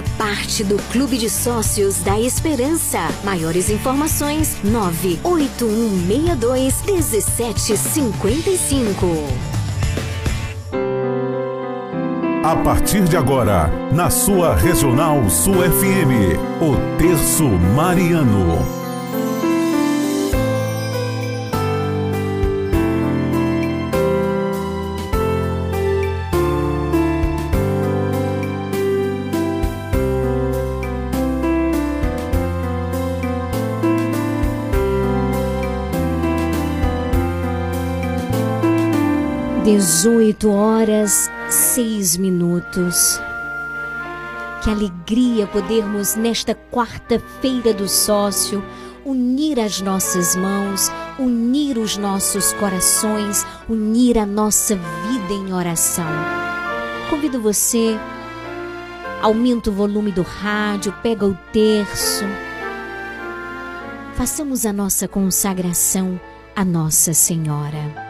Faça parte do Clube de Sócios da Esperança. Maiores informações: 98162 1755. A partir de agora, na sua Regional Sul FM, o Terço Mariano. Dezoito horas, seis minutos. Que alegria podermos, nesta quarta-feira do sócio, unir as nossas mãos, unir os nossos corações, unir a nossa vida em oração. Convido você, aumenta o volume do rádio, pega o terço. Façamos a nossa consagração à Nossa Senhora.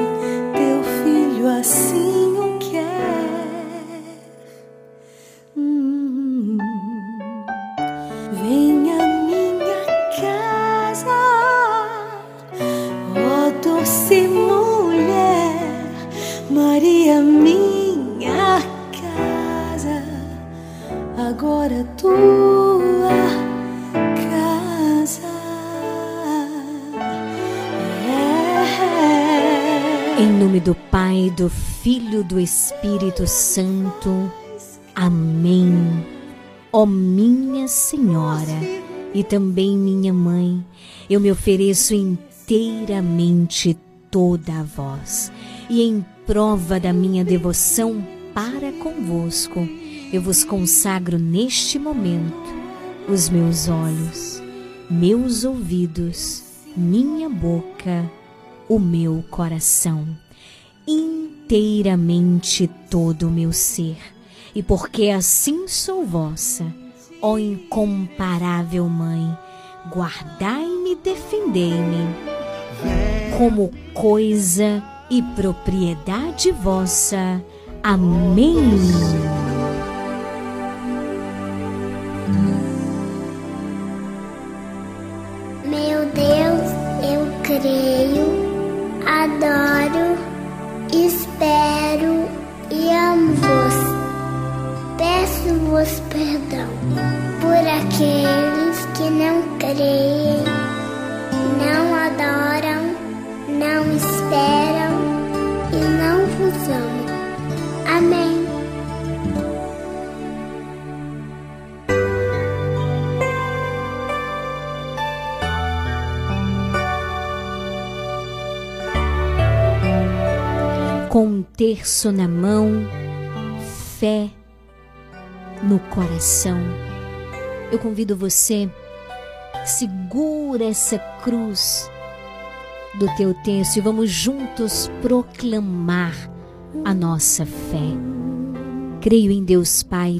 agora tua casa. É. Em nome do Pai, do Filho, do Espírito Santo. Amém. Ó minha Senhora e também minha mãe, eu me ofereço inteiramente toda a vós e em prova da minha devoção para convosco, eu vos consagro neste momento os meus olhos, meus ouvidos, minha boca, o meu coração, inteiramente todo o meu ser. E porque assim sou vossa, ó incomparável Mãe, guardai-me defendei-me como coisa e propriedade vossa. Amém. Espero e amo-vos. Peço-vos perdão por aqueles que não creem, terço na mão, fé no coração. Eu convido você, segura essa cruz do teu terço e vamos juntos proclamar a nossa fé. Creio em Deus Pai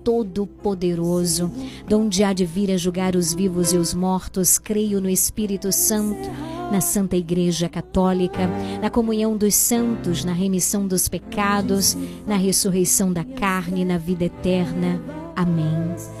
Todo-Poderoso, donde há de vir a julgar os vivos e os mortos, creio no Espírito Santo, na Santa Igreja Católica, na comunhão dos santos, na remissão dos pecados, na ressurreição da carne, na vida eterna. Amém.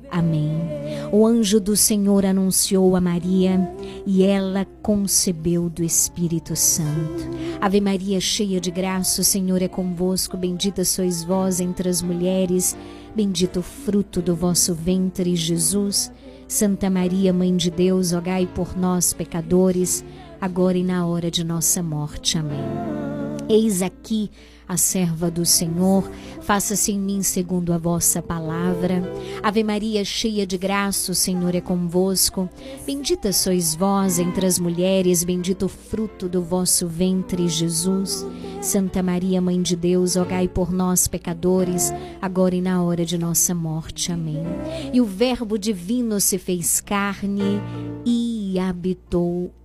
Amém. O anjo do Senhor anunciou a Maria e ela concebeu do Espírito Santo. Ave Maria, cheia de graça, o Senhor é convosco. Bendita sois vós entre as mulheres, bendito o fruto do vosso ventre, Jesus. Santa Maria, Mãe de Deus, rogai por nós, pecadores, agora e na hora de nossa morte. Amém. Eis aqui a serva do Senhor, faça-se em mim segundo a vossa palavra. Ave Maria, cheia de graça, o Senhor é convosco. Bendita sois vós entre as mulheres, bendito o fruto do vosso ventre, Jesus. Santa Maria, Mãe de Deus, rogai por nós, pecadores, agora e na hora de nossa morte. Amém. E o Verbo divino se fez carne e habitou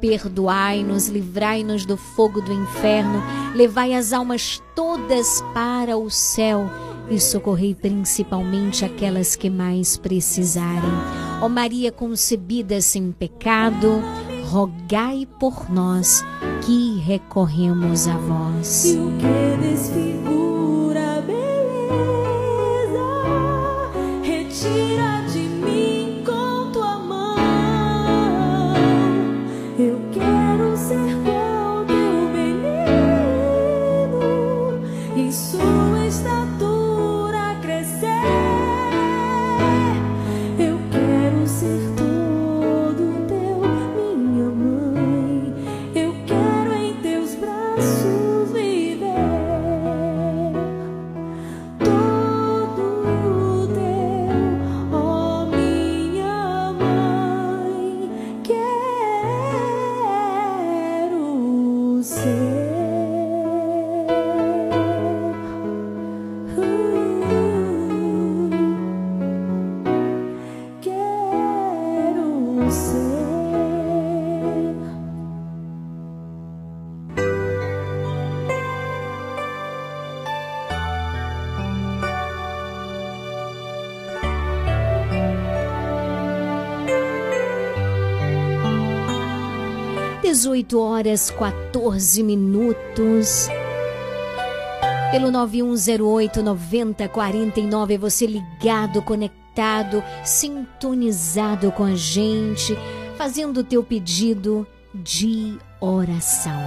perdoai-nos, livrai-nos do fogo do inferno, levai as almas todas para o céu e socorrei principalmente aquelas que mais precisarem. Ó Maria concebida sem pecado, rogai por nós que recorremos a vós. E o que desfigura a beleza, retira 18 horas 14 minutos. Pelo 9108 9049, você ligado, conectado, sintonizado com a gente, fazendo o teu pedido de oração.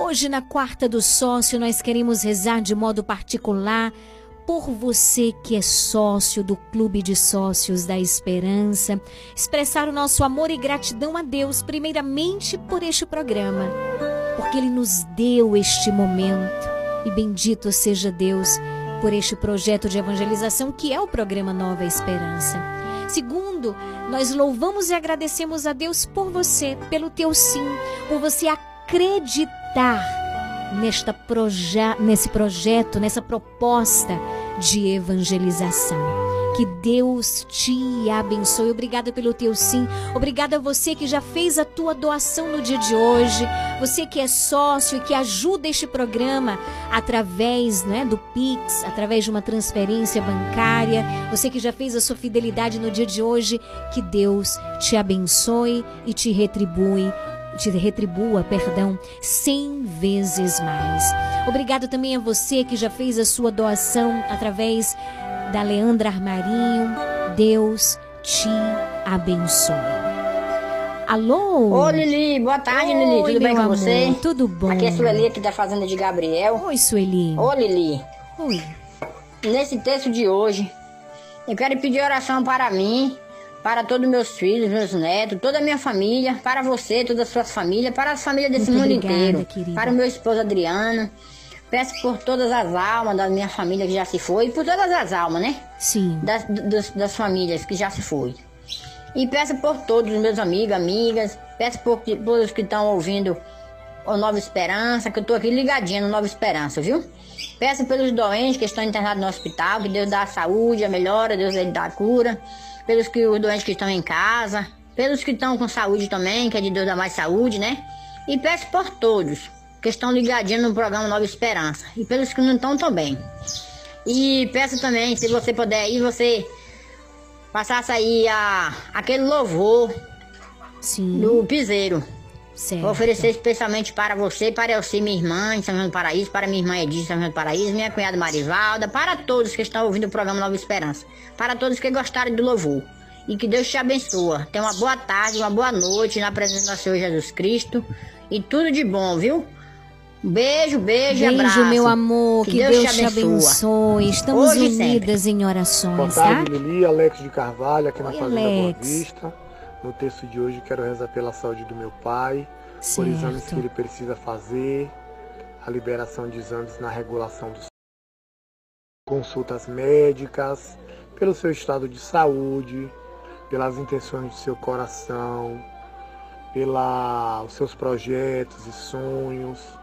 Hoje, na quarta do sócio, nós queremos rezar de modo particular por você que é sócio do Clube de Sócios da Esperança, expressar o nosso amor e gratidão a Deus, primeiramente por este programa, porque Ele nos deu este momento. E bendito seja Deus por este projeto de evangelização que é o programa Nova Esperança. Segundo, nós louvamos e agradecemos a Deus por você, pelo teu sim, por você acreditar nesta proje nesse projeto, nessa proposta de evangelização. Que Deus te abençoe. Obrigada pelo teu sim. Obrigada a você que já fez a tua doação no dia de hoje. Você que é sócio e que ajuda este programa através né, do Pix, através de uma transferência bancária. Você que já fez a sua fidelidade no dia de hoje. Que Deus te abençoe e te retribui te retribua, perdão, cem vezes mais. Obrigado também a você que já fez a sua doação através da Leandra Armarinho. Deus te abençoe. Alô? Ô Lili, boa tarde Lili, Oi, tudo bem com você? amor, Tudo bom. Aqui é Sueli, aqui da Fazenda de Gabriel. Oi, Sueli. Ô Lili. Oi. Nesse texto de hoje, eu quero pedir oração para mim, para todos meus filhos, meus netos, toda a minha família, para você, todas as suas famílias, para as famílias desse Muito mundo obrigada, inteiro. querida. Para o meu esposo Adriano. Peço por todas as almas da minha família que já se foi, e por todas as almas, né? Sim. Das, das, das famílias que já se foi. E peço por todos os meus amigos, amigas, peço por, por os que estão ouvindo o Nova Esperança, que eu tô aqui ligadinha no Nova Esperança, viu? Peço pelos doentes que estão internados no hospital, que Deus dá a saúde, a melhora, Deus dá a cura. Pelos que os doentes que estão em casa, pelos que estão com saúde também, que é de Deus dar mais saúde, né? E peço por todos que estão ligadinhos no programa Nova Esperança. E pelos que não estão também. E peço também, se você puder aí, você passasse aí a, aquele louvor do piseiro. Certo. Vou oferecer especialmente para você, para Elci, minha irmã, em São João do Paraíso, para minha irmã Edith, em São João do Paraíso, minha cunhada Marivalda, para todos que estão ouvindo o programa Nova Esperança, para todos que gostaram do louvor. E que Deus te abençoe. Tenha uma boa tarde, uma boa noite na presença do Senhor Jesus Cristo. E tudo de bom, viu? Beijo, beijo, e Beijo, abraço. meu amor. Que, Deus, te abençoe. Estamos Hoje e sempre. unidas em Boa orações, tá? tarde, Lili. Alex de Carvalho, aqui na Oi, Fazenda Boa Alex. Vista. No texto de hoje, quero rezar pela saúde do meu pai, por exames Certo. que ele precisa fazer, a liberação de exames na regulação dos consultas médicas, pelo seu estado de saúde, pelas intenções do seu coração, pelos seus projetos e sonhos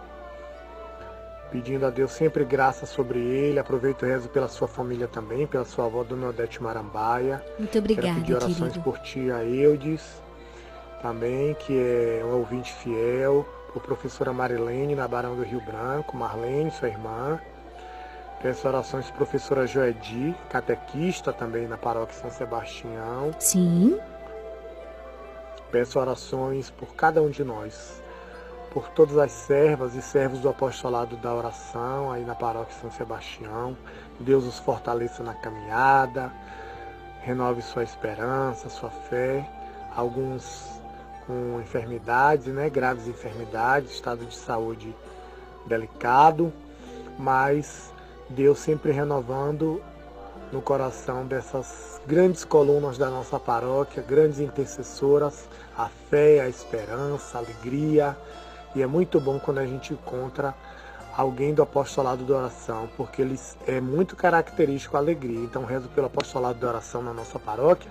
pedindo a Deus sempre graça sobre ele. Aproveito e rezo pela sua família também, pela sua avó Dona Odete Marambaia. Muito obrigada, Quero pedir orações querido. por tia Eudes, também, que é um ouvinte fiel, por professora Marilene, na Barão do Rio Branco, Marlene, sua irmã. Peço orações por professora Joedi, catequista também na paróquia São Sebastião. Sim. Peço orações por cada um de nós, por todas as servas e servos do apostolado da oração aí na paróquia São Sebastião. Deus os fortaleça na caminhada, renove sua esperança, sua fé. Alguns com enfermidades, né, graves enfermidades, estado de saúde delicado, mas Deus sempre renovando no coração dessas grandes colunas da nossa paróquia, grandes intercessoras, a fé, a esperança, a alegria. E é muito bom quando a gente encontra alguém do apostolado da oração, porque eles é muito característico a alegria. Então rezo pelo apostolado da oração na nossa paróquia,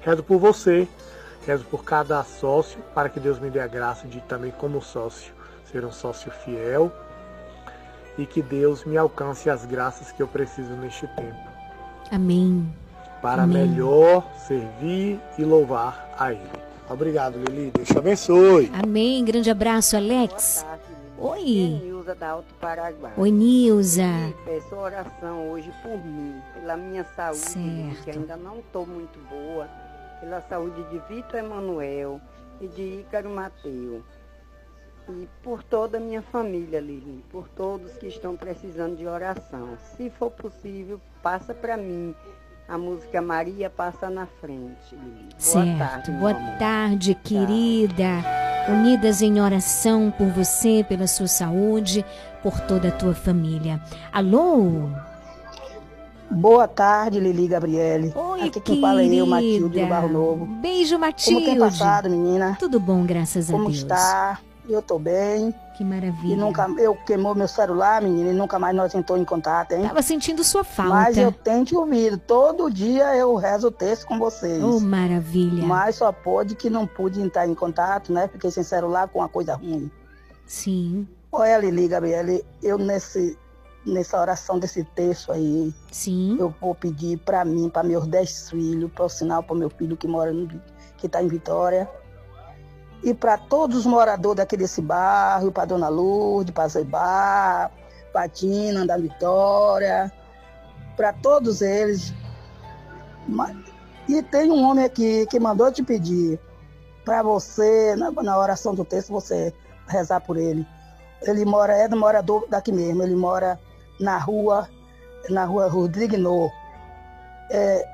rezo por você, rezo por cada sócio, para que Deus me dê a graça de também como sócio ser um sócio fiel e que Deus me alcance as graças que eu preciso neste tempo Amém. para Amém. melhor servir e louvar a Ele. Obrigado, Lili. Deus te abençoe. Amém. Grande abraço, Alex. Oi. Nilza da Alto Paraguai. Oi, Nilza. E peço oração hoje por mim, pela minha saúde, Certo. que ainda não estou muito boa, pela saúde de Vitor Emanuel e de Ícaro Mateu. E por toda a minha família, Lili, por todos que estão precisando de oração. Se for possível, passa para mim a música Maria Passa na Frente, Lili. Boa Certo. tarde, Boa amor. tarde, querida. Unidas em oração por você, pela sua saúde, por toda a tua família. Alô? Boa tarde, Lili Gabriele. Oi, Aqui quem fala é eu. Matilde do Barro Novo. Beijo, Matilde. Como tem passado, menina? Tudo bom, graças a Como Deus. está? Eu tô bem. Que maravilha. E nunca, eu queimou meu celular, menina, e nunca mais nós entrou em contato, hein? Tava sentindo sua falta. Mas eu tenho te ouvido. Todo dia eu rezo o texto com vocês. Oh, maravilha. Mas só pode que não pude entrar em contato, né? Fiquei sem celular com uma coisa ruim. Sim. Olha, Lili, Gabriele, eu nesse, nessa oração desse texto aí, Sim. eu vou pedir para mim, para meus dez filhos, para o sinal para meu filho que mora no, que está em Vitória, e para todos os moradores daqui desse bairro, para Dona Lourdes, para Zebar, para Tina da Vitória, para todos eles. E tem um homem aqui que mandou te pedir para você, na, oração do texto, você rezar por ele. Ele mora, é do morador daqui mesmo, ele mora na rua, na rua Rodrigo No. É,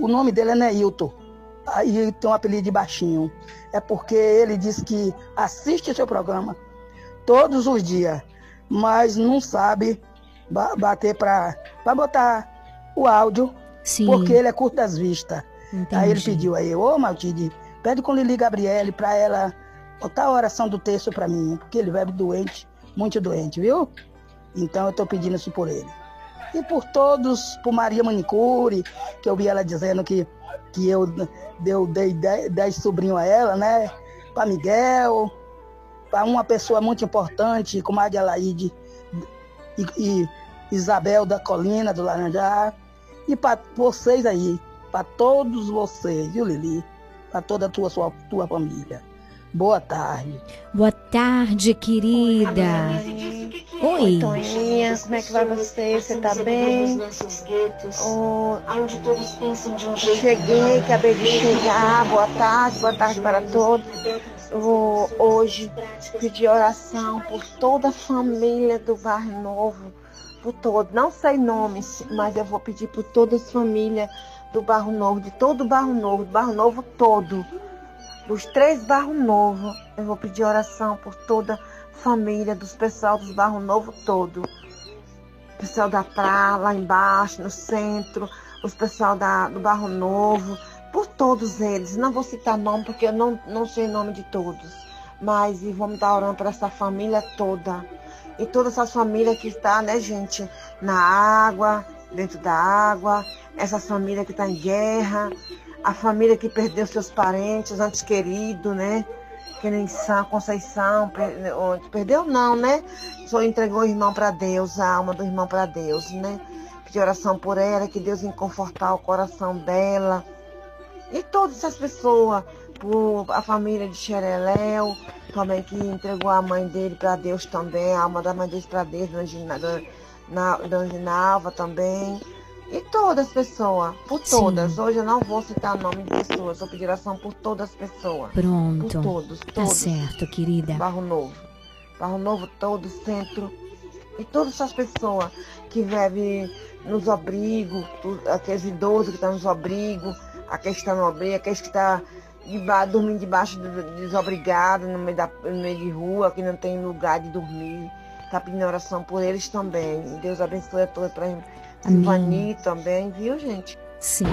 o nome dele é Neilton. Aí tem um apelido de baixinho. É porque ele diz que assiste seu programa todos os dias, mas não sabe ba- bater para botar o áudio, Sim. porque ele é curto das vistas. Aí ele Entendi. pediu aí, ô Matilde, pede com Lili Gabriele para ela botar a oração do texto para mim, porque ele vive doente, muito doente, viu? Então eu tô pedindo isso por ele. E por todos, por Maria Manicure, que eu vi ela dizendo que, que eu, eu dei 10 sobrinhos a ela, né? Para Miguel, para uma pessoa muito importante, como a Adelaide e, e Isabel da Colina, do Laranjá. E para vocês aí, para todos vocês, viu, Lili? Para toda a tua, sua, tua família. Boa tarde. Boa tarde, querida. Oi. Toninha, como é que vai você? Você tá bem? Oh, cheguei, acabei de chegar. Boa tarde, boa tarde para todos. Eu vou hoje pedir oração por toda a família do Bairro Novo, por todo. Não sei nomes, mas eu vou pedir por todas as famílias do Barro Novo, de todo o Barro Novo, do Barro Novo todo dos três Barro Novo. Eu vou pedir oração por toda a família, dos pessoal dos Barro Novo todo. Pessoal da praia, lá embaixo, no centro, os pessoal da, do Barro Novo, por todos eles. Não vou citar nome porque eu não, não sei o nome de todos. Mas e vamos estar orando para essa família toda. E todas essas famílias que estão, né, gente, na água, dentro da água, essas famílias que estão em guerra, a família que perdeu seus parentes, antes queridos, né? Que nem São Conceição, perdeu não, né? Só entregou o irmão para Deus, a alma do irmão para Deus, né? Pedir oração por ela, que Deus confortar o coração dela. E todas essas pessoas, por a família de Xereléu, também que entregou a mãe dele para Deus também, a alma da mãe dele para Deus, Dona Ginalva também. E todas as pessoas, por Sim. todas. Hoje eu não vou citar nome de pessoas, vou pedir oração por todas as pessoas. Pronto. Por todos, Tá todos. certo, querida. Barro Novo. Barro Novo todo, centro. E todas essas pessoas que vivem nos abrigos, aqueles idosos que estão nos abrigos, aqueles que estão no abrigo, aqueles que estão deba- dormindo debaixo do do- desobrigado, no meio, da, no meio de rua, que não tem lugar de dormir. Tá pedindo oração por eles também. Deus abençoe a todos para Silvani também, viu, gente? Sim.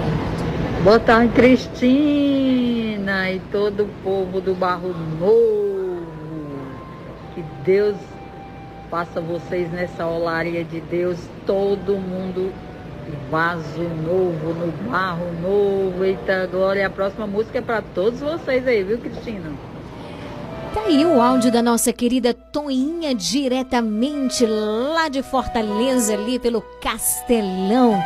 Boa tarde, Cristina e todo o povo do Barro Novo. Que Deus faça vocês nessa olaria de Deus, todo mundo de vaso novo, no barro novo. Eita, agora e a próxima música é para todos vocês aí, viu, Cristina? Tá aí o áudio da nossa querida Toinha, diretamente lá de Fortaleza, ali pelo Castelão.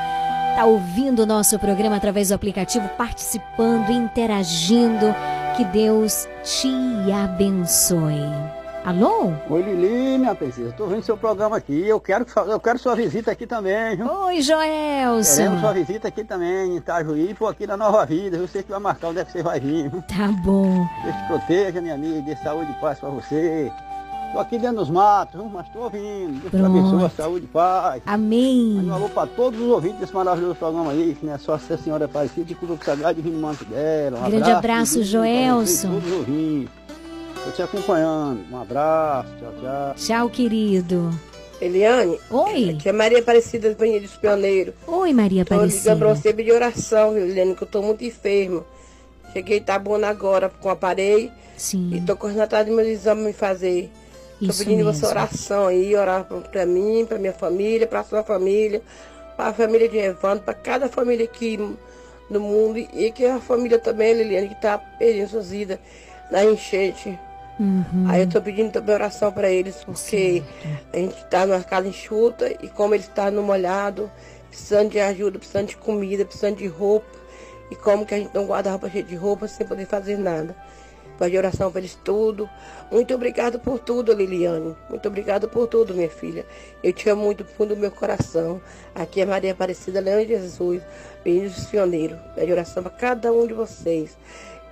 Tá ouvindo o nosso programa através do aplicativo, participando, interagindo. Que Deus te abençoe. Alô? Oi Lili, minha princesa, tô vendo seu programa aqui. Eu quero, eu quero sua visita aqui também, viu? Oi, Joelson. Queremos sua visita aqui também, em Itajuí, por aqui na Nova Vida. Você que vai marcar onde é que você vai vir. viu? Tá bom. Deus te proteja, minha amiga, dê saúde e paz pra você. Tô aqui dentro dos matos, mas tô ouvindo. Deus te Pronto. abençoe, saúde e paz. Amém. Um alô pra todos os ouvintes desse maravilhoso programa aí, que é só a Senhora Aparecida e Clube Sagrado Divino Manto dela. Um Grande abraço, vocês, Joelson. Todos os ouvintes. Tô te acompanhando. Um abraço, tchau, tchau. Tchau, querido. Eliane? Oi. Aqui é Maria Aparecida do Banheiro dos Pioneiros. Oi, Maria Tô ligando pra Aparecida. você pedir oração, viu, Eliane, que eu tô muito enferma. Cheguei Itabuna agora com o aparelho. Sim. E tô correndo atrás dos meus exames me fazer. Tô Isso pedindo você mesmo. oração aí, orar pra mim, pra minha família, pra sua família, pra família de Evandro, pra cada família aqui no mundo. E que a família também, Liliane, que tá perdendo suas vidas na enchente. Uhum. Aí eu tô pedindo também oração para eles, porque a gente tá numa casa enxuta e como eles estão no molhado, precisando de ajuda, precisando de comida, precisando de roupa. E como que a gente não guarda roupa cheia de roupa sem poder fazer nada. Pede oração para eles tudo. Muito obrigado por tudo, Liliane. Muito obrigado por tudo, minha filha. Eu te amo muito do fundo do meu coração. Aqui é Maria Aparecida Leão de Jesus, Menino dos Pioneiros. Pede oração para cada um de vocês.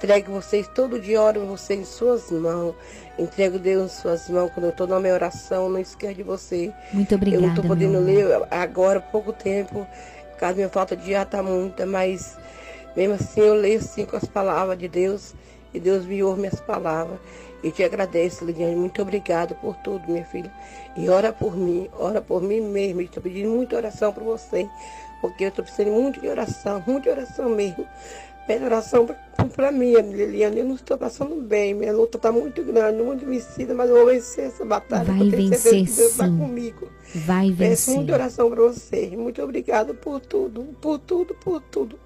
Entrego vocês todo dia, oro vocês em suas mãos. Entrego Deus em suas mãos. Quando eu estou na minha oração, não esquece de você. Muito Eu não obrigada, estou podendo ler agora, pouco tempo, por causa da minha falta de ar tá muita, mas Mesmo assim, eu leio assim com as palavras de Deus e Deus me ouve minhas palavras. E te agradeço, Lidiane. Muito obrigada por tudo, minha filha. E ora por mim, ora por mim mesmo. Estou pedindo muita oração para você, porque eu estou precisando muito de oração, muita oração mesmo. Pede oração para mim, Liliane. Eu não estou passando bem. Minha luta está muito grande, muito vencida, mas eu vou vencer essa batalha. Vai porque eu tenho certeza vencer, que Deus está sim. comigo. Vai Peço vencer. muita oração para você. Muito obrigada por tudo, por tudo, por tudo.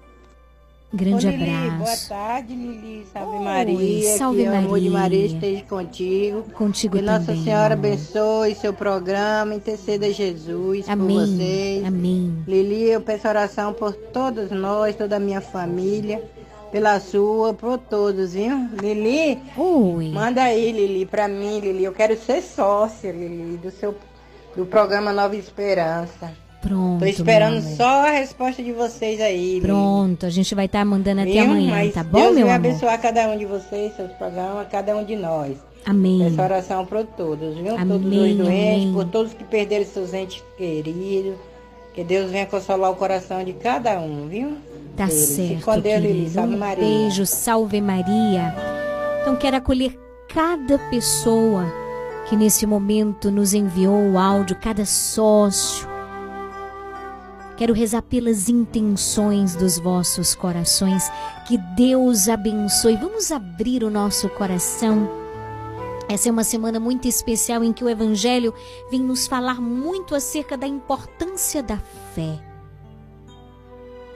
Grande Ô, Lili, abraço. boa tarde, Lili. Salve Oi, Maria. salve que o amor de Maria. Maria esteja contigo. Contigo Que Nossa também, Senhora amor. abençoe seu programa, interceda Jesus Amém, por vocês. amém. Lili, eu peço oração por todos nós, toda a minha família, pela sua, por todos, viu? Lili, Oi. manda aí, Lili, pra mim, Lili. Eu quero ser sócia, Lili, do seu do programa Nova Esperança. Pronto. Tô esperando só a resposta de vocês aí. Pronto, a gente vai estar mandando até Viu? amanhã, Mas tá bom, Deus meu amor? abençoar cada um de vocês, seus programas, cada um de nós. Amém. Essa oração para todos, viu? Amém, todos os doentes, amém. por todos que perderam seus entes queridos. Que Deus venha consolar o coração de cada um, viu? Tá Deus. certo, com Deus, querido. Salve um Maria. beijo, salve Maria. Então quero acolher cada pessoa que nesse momento nos enviou o áudio, cada sócio. Quero rezar pelas intenções dos vossos corações. Que Deus abençoe. Vamos abrir o nosso coração. Essa é uma semana muito especial em que o Evangelho vem nos falar muito acerca da importância da fé.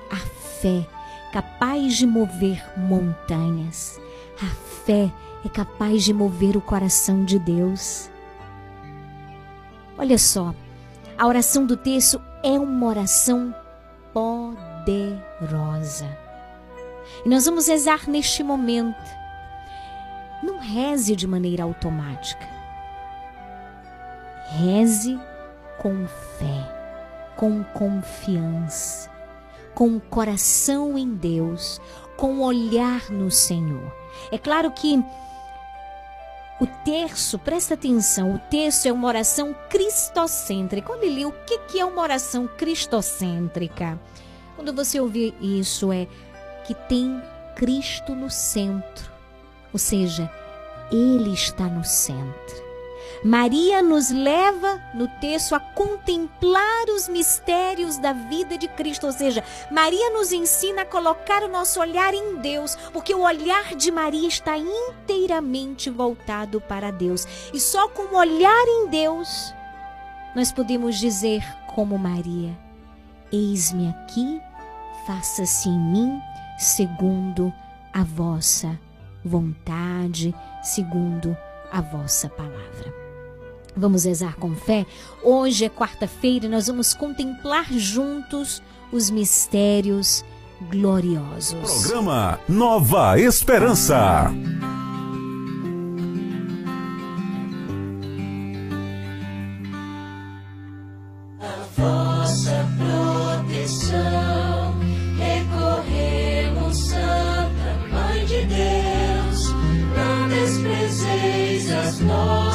A fé capaz de mover montanhas. A fé é capaz de mover o coração de Deus. Olha só, a oração do texto é uma oração poderosa. E nós vamos rezar neste momento. Não reze de maneira automática. Reze com fé, com confiança, com o coração em Deus, com o olhar no Senhor. É claro que o terço, presta atenção, o terço é uma oração cristocêntrica. Olha ali, o que que é uma oração cristocêntrica? Quando você ouvir isso, é que tem Cristo no centro. Ou seja, Ele está no centro. Maria nos leva no texto a contemplar os mistérios da vida de Cristo, ou seja, Maria nos ensina a colocar o nosso olhar em Deus, porque o olhar de Maria está inteiramente voltado para Deus. E só com o olhar em Deus nós podemos dizer como Maria: Eis-me aqui, faça-se em mim segundo a vossa vontade, segundo a vossa palavra. Vamos rezar com fé? Hoje é quarta-feira e nós vamos contemplar juntos os mistérios gloriosos. Programa Nova Esperança. vossa proteção. Recorremos, Santa Mãe de Deus, não desprezeis as nossas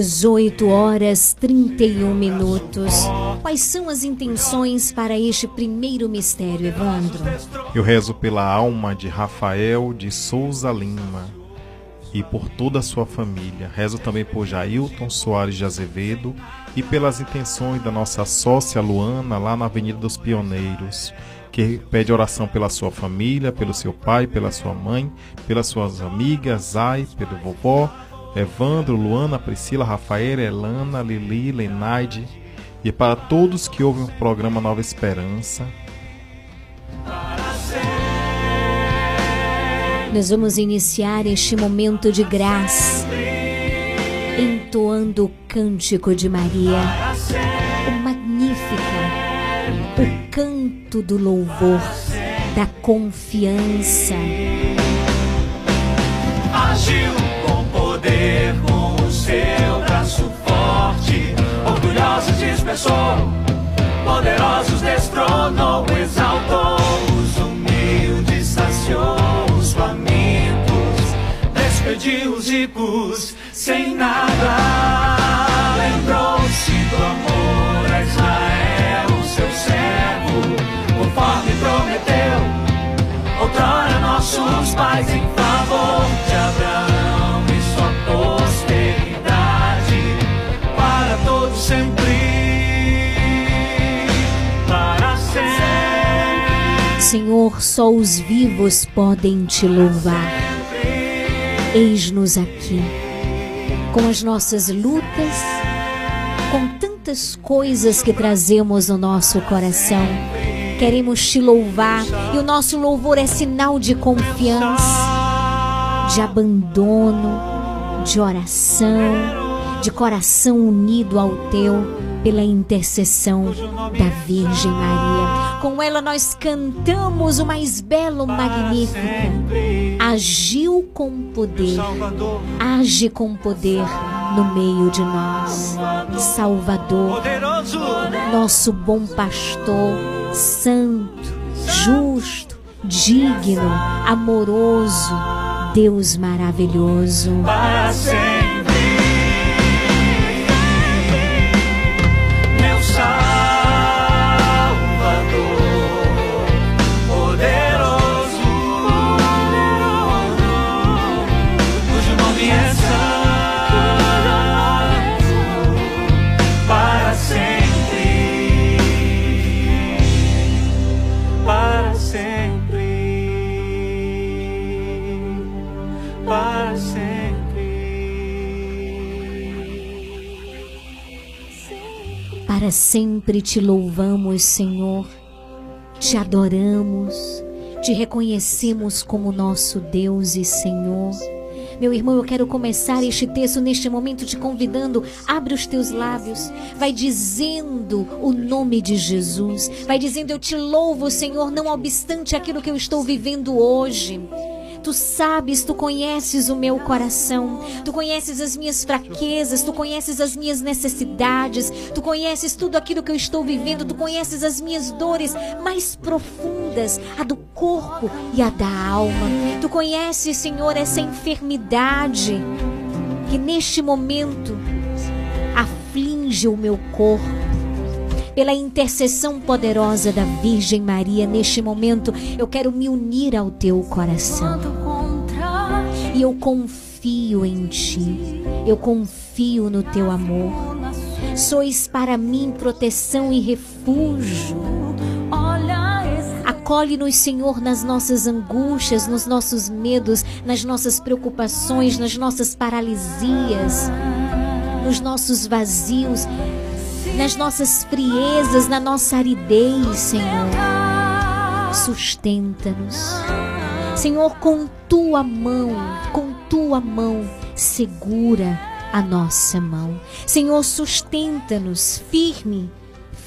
18 horas 31 minutos. Quais são as intenções para este primeiro mistério, Evandro? Eu rezo pela alma de Rafael de Souza Lima e por toda a sua família. Rezo também por Jailton Soares de Azevedo e pelas intenções da nossa sócia Luana lá na Avenida dos Pioneiros, que pede oração pela sua família, pelo seu pai, pela sua mãe, pelas suas amigas, Zay, pelo vovó, Evandro, Luana, Priscila, Rafaela, Elana, Lili, Lenaide e para todos que ouvem o programa Nova Esperança. Nós vamos iniciar este momento de graça, entoando o cântico de Maria, o Magnífica, o canto do louvor, da confiança. Seu braço forte. Orgulhosos dispersou, poderosos destronou, exaltou os humildes, saciou os famintos, despediu os ricos sem nada. Lembrou-se do amor a Israel, seu servo, conforme prometeu. Outrora nossos pais em favor Senhor, só os vivos podem te louvar. Eis-nos aqui, com as nossas lutas, com tantas coisas que trazemos no nosso coração. Queremos te louvar e o nosso louvor é sinal de confiança, de abandono, de oração, de coração unido ao teu pela intercessão da Virgem Maria. Com ela nós cantamos o mais belo Magnífica. Agiu com poder, age com poder no meio de nós. Salvador, nosso bom pastor, santo, justo, digno, amoroso, Deus maravilhoso. para sempre. Para sempre te louvamos, Senhor, te adoramos, te reconhecemos como nosso Deus e Senhor. Meu irmão, eu quero começar este texto neste momento te convidando. Abre os teus lábios, vai dizendo o nome de Jesus, vai dizendo: Eu te louvo, Senhor, não obstante aquilo que eu estou vivendo hoje. Tu sabes, tu conheces o meu coração, tu conheces as minhas fraquezas, tu conheces as minhas necessidades, tu conheces tudo aquilo que eu estou vivendo, tu conheces as minhas dores mais profundas, a do corpo e a da alma. Tu conheces, Senhor, essa enfermidade que neste momento aflige o meu corpo pela intercessão poderosa da Virgem Maria, neste momento eu quero me unir ao teu coração. E eu confio em ti, eu confio no teu amor. Sois para mim proteção e refúgio. Acolhe-nos, Senhor, nas nossas angústias, nos nossos medos, nas nossas preocupações, nas nossas paralisias, nos nossos vazios, nas nossas friezas, na nossa aridez, Senhor. Sustenta-nos. Senhor, com tua mão, com tua mão, segura a nossa mão. Senhor, sustenta-nos firme,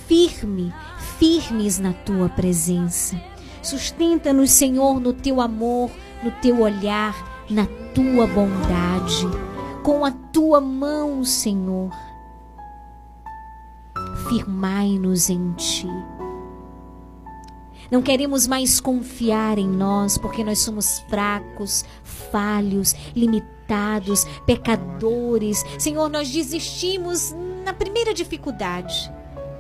firme, firmes na tua presença. Sustenta-nos, Senhor, no teu amor, no teu olhar, na tua bondade. Com a tua mão, Senhor, firmai-nos em ti. Não queremos mais confiar em nós, porque nós somos fracos, falhos, limitados, pecadores. Senhor, nós desistimos na primeira dificuldade.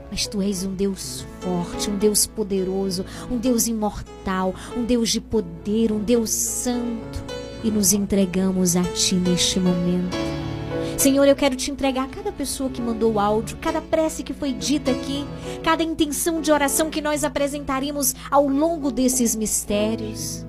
Mas tu és um Deus forte, um Deus poderoso, um Deus imortal, um Deus de poder, um Deus santo. E nos entregamos a ti neste momento. Senhor, eu quero te entregar cada pessoa que mandou o áudio, cada prece que foi dita aqui, cada intenção de oração que nós apresentaremos ao longo desses mistérios.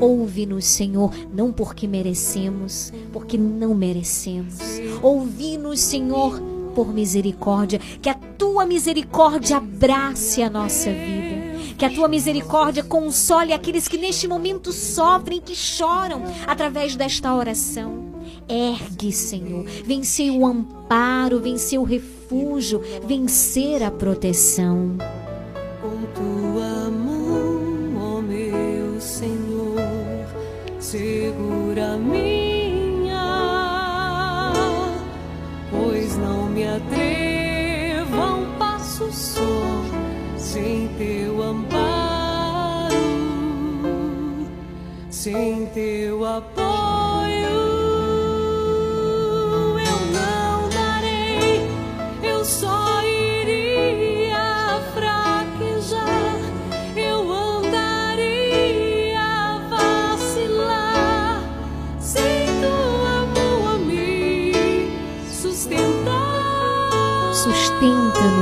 Ouve-nos, Senhor, não porque merecemos, porque não merecemos. Ouvi-nos, Senhor, por misericórdia, que a tua misericórdia abrace a nossa vida. Que a tua misericórdia console aqueles que neste momento sofrem, que choram através desta oração. Ergue, Senhor, vencer o amparo, vencer o refúgio, vencer a proteção. Com tua mão, ó meu Senhor, segura minha, pois não me atrevo a um passo só sem teu amparo, sem teu apoio.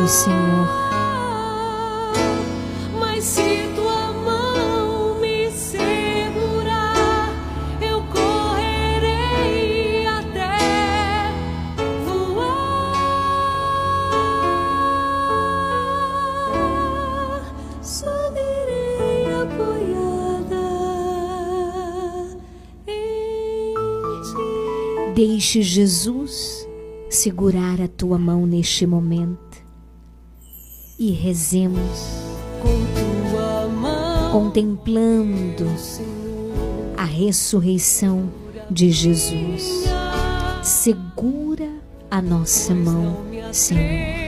Senhor. Mas se tua mão me segurar, eu correrei até voar. Apoiada. Deixe Jesus segurar a tua mão neste momento e rezemos, contemplando a ressurreição de Jesus. Segura a nossa mão, Senhor.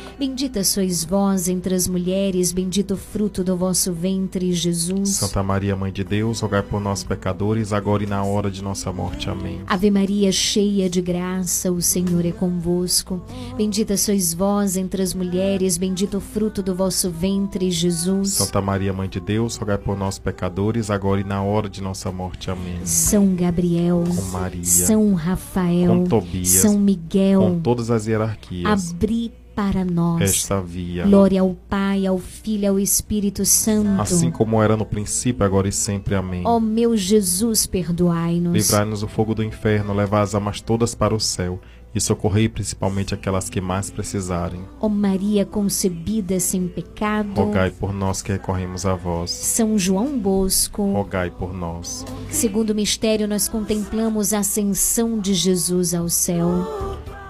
Bendita sois vós entre as mulheres, bendito o fruto do vosso ventre, Jesus. Santa Maria, Mãe de Deus, rogai por nós, pecadores, agora e na hora de nossa morte. Amém. Ave Maria, cheia de graça, o Senhor é convosco. Bendita sois vós entre as mulheres, bendito o fruto do vosso ventre, Jesus. Santa Maria, Mãe de Deus, rogai por nós, pecadores, agora e na hora de nossa morte. Amém. São Gabriel, Com Maria, São Rafael, com Tobias, São Miguel, com todas as hierarquias, abri para nós esta via. Glória ao Pai, ao Filho e ao Espírito Santo. Assim como era no princípio, agora e sempre. Amém. Ó meu Jesus, perdoai-nos. Livrai-nos do fogo do inferno, levai as almas todas para o céu e socorrei principalmente aquelas que mais precisarem. Ó Maria concebida sem pecado. Rogai por nós que recorremos a vós. São João Bosco. Rogai por nós. Segundo mistério, nós contemplamos a ascensão de Jesus ao céu.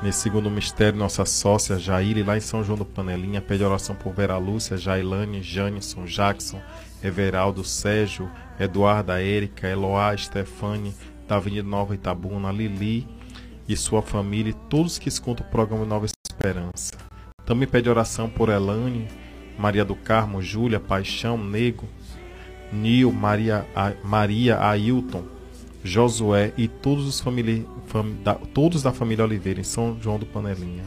Nesse segundo mistério, nossa sócia Jair, lá em São João do Panelinha, pede oração por Vera Lúcia, Jailane, Janison, Jackson, Everaldo, Sérgio, Eduarda, Érica, Eloá, Stefane, da Avenida Nova Itabuna, Lili e sua família e todos que escutam o programa Nova Esperança. Também pede oração por Elane, Maria do Carmo, Júlia, Paixão, Nego, Nil, Maria, A- Maria Ailton, Josué e todos os famili- fam- da, todos da família Oliveira em São João do Panelinha.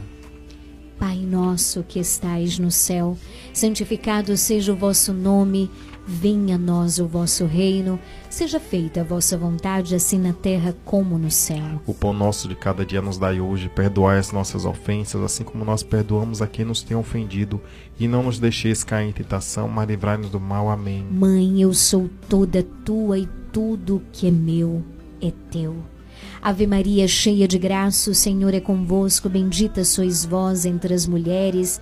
Pai nosso que estais no céu, santificado seja o vosso nome, venha a nós o vosso reino, seja feita a vossa vontade, assim na terra como no céu. O pão nosso de cada dia nos dai hoje, perdoai as nossas ofensas, assim como nós perdoamos a quem nos tem ofendido, e não nos deixeis cair em tentação, mas livrai-nos do mal. Amém. Mãe, eu sou toda tua e tudo que é meu é teu. Ave Maria, cheia de graça, o Senhor é convosco, bendita sois vós entre as mulheres,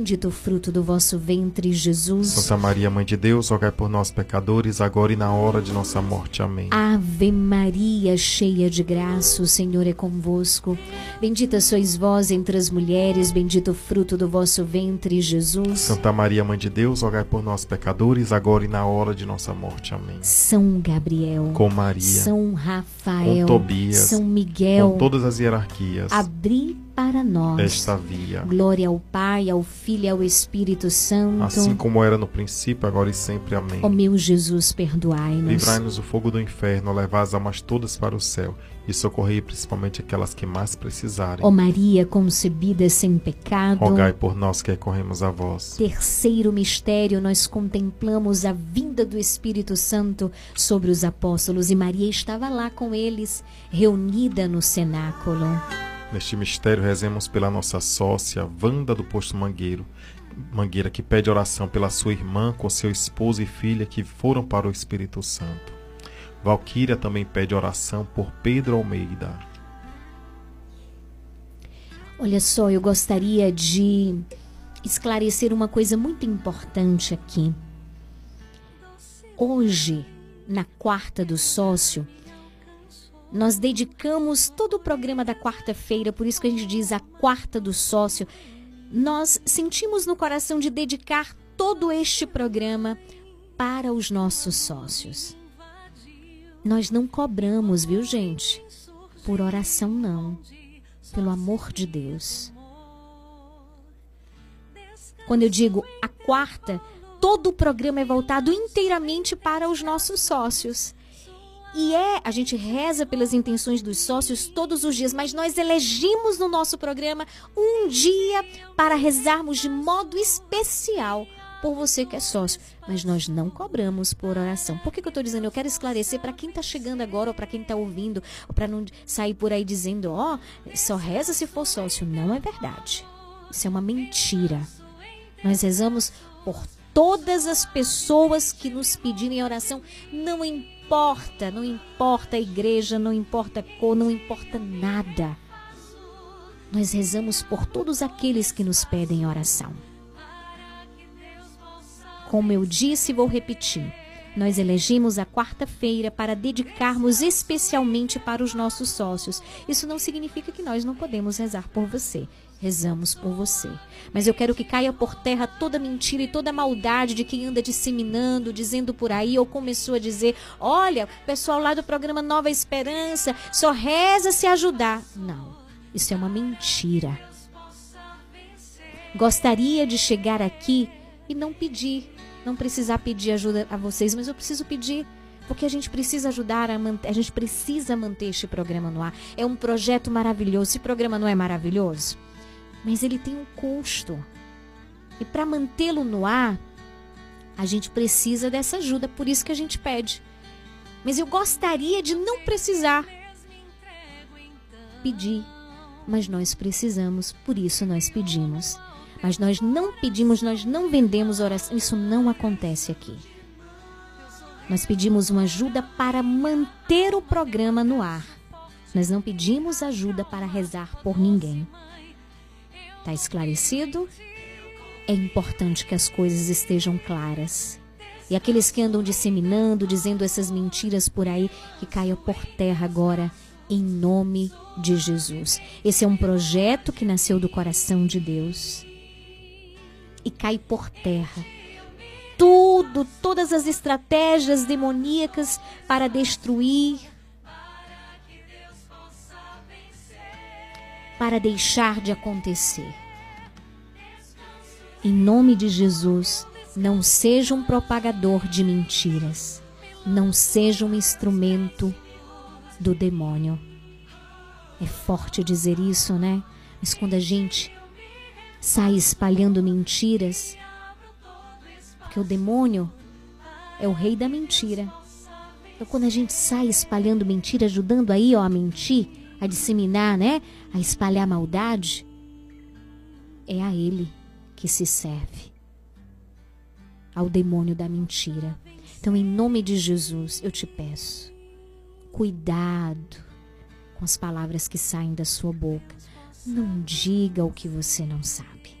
o fruto do vosso ventre, Jesus. Santa Maria, Mãe de Deus, rogai por nós, pecadores, agora e na hora de nossa morte. Amém. Ave Maria, cheia de graça, o Senhor é convosco. Bendita sois vós entre as mulheres, bendito o fruto do vosso ventre, Jesus. Santa Maria, Mãe de Deus, rogai por nós, pecadores, agora e na hora de nossa morte. Amém. São Gabriel, Com Maria, São Rafael, com Tobias, São Miguel, com todas as hierarquias, abri para nós esta via. Glória ao Pai, ao Filho e ao Espírito Santo. Assim como era no princípio, agora e sempre. Amém. Ó meu Jesus, perdoai-nos. Livrai-nos do fogo do inferno, levai as almas todas para o céu e socorrei principalmente aquelas que mais precisarem. Ó Maria concebida sem pecado. Rogai por nós que recorremos a vós. Terceiro mistério, nós contemplamos a vinda do Espírito Santo sobre os apóstolos e Maria estava lá com eles, reunida no cenáculo. Neste mistério, rezemos pela nossa sócia, Wanda do Posto Mangueiro, Mangueira, que pede oração pela sua irmã com seu esposo e filha que foram para o Espírito Santo. Valquíria também pede oração por Pedro Almeida. Olha só, eu gostaria de esclarecer uma coisa muito importante aqui. Hoje, na quarta do sócio, nós dedicamos todo o programa da quarta-feira, por isso que a gente diz a quarta do sócio. Nós sentimos no coração de dedicar todo este programa para os nossos sócios. Nós não cobramos, viu, gente? Por oração, não. Pelo amor de Deus. Quando eu digo a quarta, todo o programa é voltado inteiramente para os nossos sócios. E é, a gente reza pelas intenções dos sócios todos os dias, mas nós elegimos no nosso programa um dia para rezarmos de modo especial por você que é sócio. Mas nós não cobramos por oração. Por que, que eu estou dizendo? Eu quero esclarecer para quem está chegando agora ou para quem está ouvindo, ou para não sair por aí dizendo, ó, oh, só reza se for sócio. Não é verdade. Isso é uma mentira. Nós rezamos por todas as pessoas que nos pedirem oração. Não importa, não importa a igreja, não importa a cor, não importa nada. Nós rezamos por todos aqueles que nos pedem oração. Como eu disse e vou repetir, nós elegimos a quarta-feira para dedicarmos especialmente para os nossos sócios. Isso não significa que nós não podemos rezar por você. Rezamos por você. Mas eu quero que caia por terra toda mentira e toda maldade de quem anda disseminando, dizendo por aí, ou começou a dizer: olha, pessoal lá do programa Nova Esperança só reza se ajudar. Não, isso é uma mentira. Gostaria de chegar aqui e não pedir não precisar pedir ajuda a vocês, mas eu preciso pedir porque a gente precisa ajudar a manter, a gente precisa manter este programa no ar. É um projeto maravilhoso. Esse programa não é maravilhoso, mas ele tem um custo. E para mantê-lo no ar, a gente precisa dessa ajuda, por isso que a gente pede. Mas eu gostaria de não precisar pedir, mas nós precisamos, por isso nós pedimos. Mas nós não pedimos, nós não vendemos oração. Isso não acontece aqui. Nós pedimos uma ajuda para manter o programa no ar. Nós não pedimos ajuda para rezar por ninguém. Está esclarecido? É importante que as coisas estejam claras. E aqueles que andam disseminando, dizendo essas mentiras por aí, que caiam por terra agora, em nome de Jesus. Esse é um projeto que nasceu do coração de Deus e cai por terra. Tudo, todas as estratégias demoníacas para destruir, para deixar de acontecer. Em nome de Jesus, não seja um propagador de mentiras. Não seja um instrumento do demônio. É forte dizer isso, né? Mas quando a gente sai espalhando mentiras, porque o demônio é o rei da mentira. Então, quando a gente sai espalhando mentira, ajudando aí ó, a mentir, a disseminar, né? A espalhar maldade, é a ele que se serve. Ao demônio da mentira. Então, em nome de Jesus, eu te peço, cuidado com as palavras que saem da sua boca. Não diga o que você não sabe.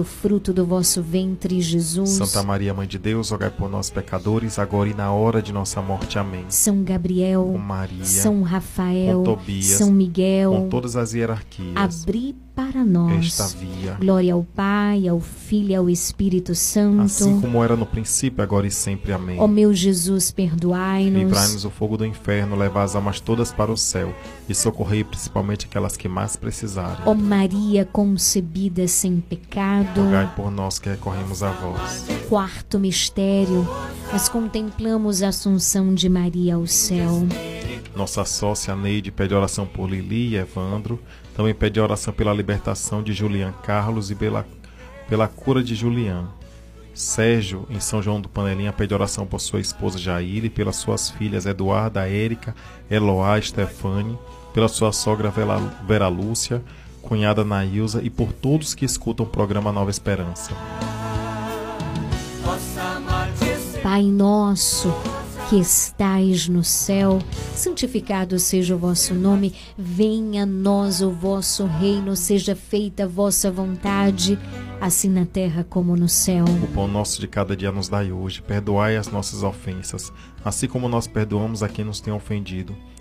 o fruto do vosso ventre, Jesus. Santa Maria, Mãe de Deus, rogai por nós pecadores, agora e na hora de nossa morte. Amém. São Gabriel, Com Maria, São Rafael, com Tobias, São Miguel, com todas as hierarquias. abri para nós. Esta via. Glória ao Pai, ao Filho e ao Espírito Santo. Assim como era no princípio, agora e sempre. Amém. Ó meu Jesus, perdoai-nos. Livrai-nos do fogo do inferno, levai as almas todas para o céu e socorrei principalmente aquelas que mais precisarem. Ó Maria concebida sem pecado. Rogai por nós que recorremos a vós. Quarto mistério, nós contemplamos a Assunção de Maria ao céu. Nossa sócia Neide pede oração por Lili e Evandro. Também pede oração pela libertação de Julian Carlos e pela, pela cura de Julian. Sérgio, em São João do Panelinha, pede oração por sua esposa Jair e pelas suas filhas Eduarda, Érica, Eloá, Stefane, pela sua sogra Vera, Vera Lúcia, cunhada Nailza e por todos que escutam o programa Nova Esperança. Pai nosso, que estais no céu, santificado seja o vosso nome, venha a nós o vosso reino, seja feita a vossa vontade, assim na terra como no céu. O pão nosso de cada dia nos dai hoje, perdoai as nossas ofensas, assim como nós perdoamos a quem nos tem ofendido.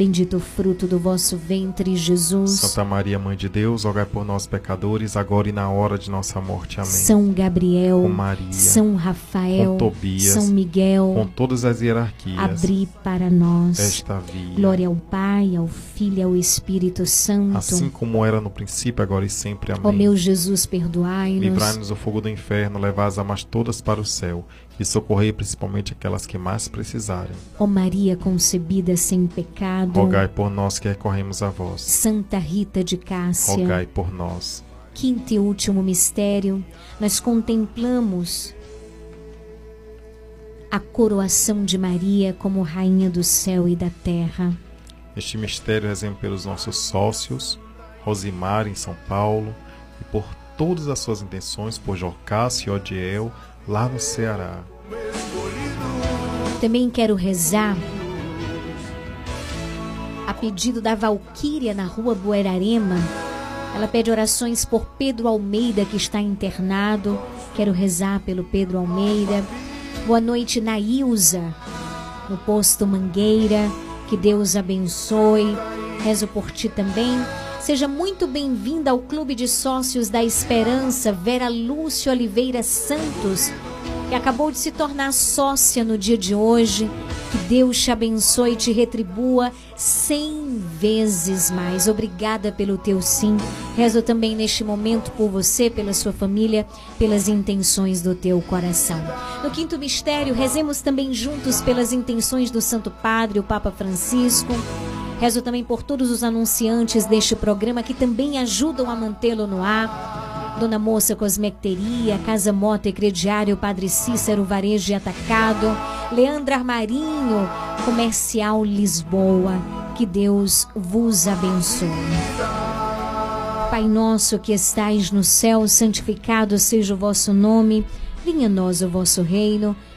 bendito o fruto do vosso ventre, Jesus. Santa Maria, Mãe de Deus, rogai por nós, pecadores, agora e na hora de nossa morte. Amém. São Gabriel, Com Maria, São Rafael, com Tobias, São Miguel, com todas as hierarquias, abri para nós esta via. Glória ao Pai, ao Filho e ao Espírito Santo. Assim como era no princípio, agora e sempre. Amém. Ó meu Jesus, perdoai-nos. Livrai-nos do fogo do inferno, levai as almas todas para o céu e socorrei principalmente aquelas que mais precisarem. Ó Maria concebida sem pecado. Rogai por nós que recorremos a vós. Santa Rita de Cássia. Rogai por nós. Quinto e último mistério, nós contemplamos a coroação de Maria como Rainha do céu e da terra. Este mistério rezemos pelos nossos sócios, Rosimar em São Paulo, e por todas as suas intenções, por Jocássio e Odiel, lá no Ceará. Também quero rezar a pedido da Valquíria na rua Buerarema. Ela pede orações por Pedro Almeida, que está internado. Quero rezar pelo Pedro Almeida. Boa noite, Nailza, no posto Mangueira. Que Deus abençoe. Rezo por ti também. Seja muito bem-vinda ao Clube de Sócios da Esperança, Vera Lúcia Oliveira Santos, que acabou de se tornar sócia no dia de hoje. Que Deus te abençoe e te retribua cem vezes mais. Obrigada pelo teu sim. Rezo também neste momento por você, pela sua família, pelas intenções do teu coração. No quinto mistério, rezemos também juntos pelas intenções do Santo Padre, o Papa Francisco. Rezo também por todos os anunciantes deste programa que também ajudam a mantê-lo no ar. Dona Moça Cosmecteria, Casa Mota e Crediário, Padre Cícero Varejo e Atacado, Leandra Armarinho, Comercial Lisboa. Que Deus vos abençoe. Pai nosso que estais no céu, santificado seja o vosso nome. Venha a nós o vosso reino.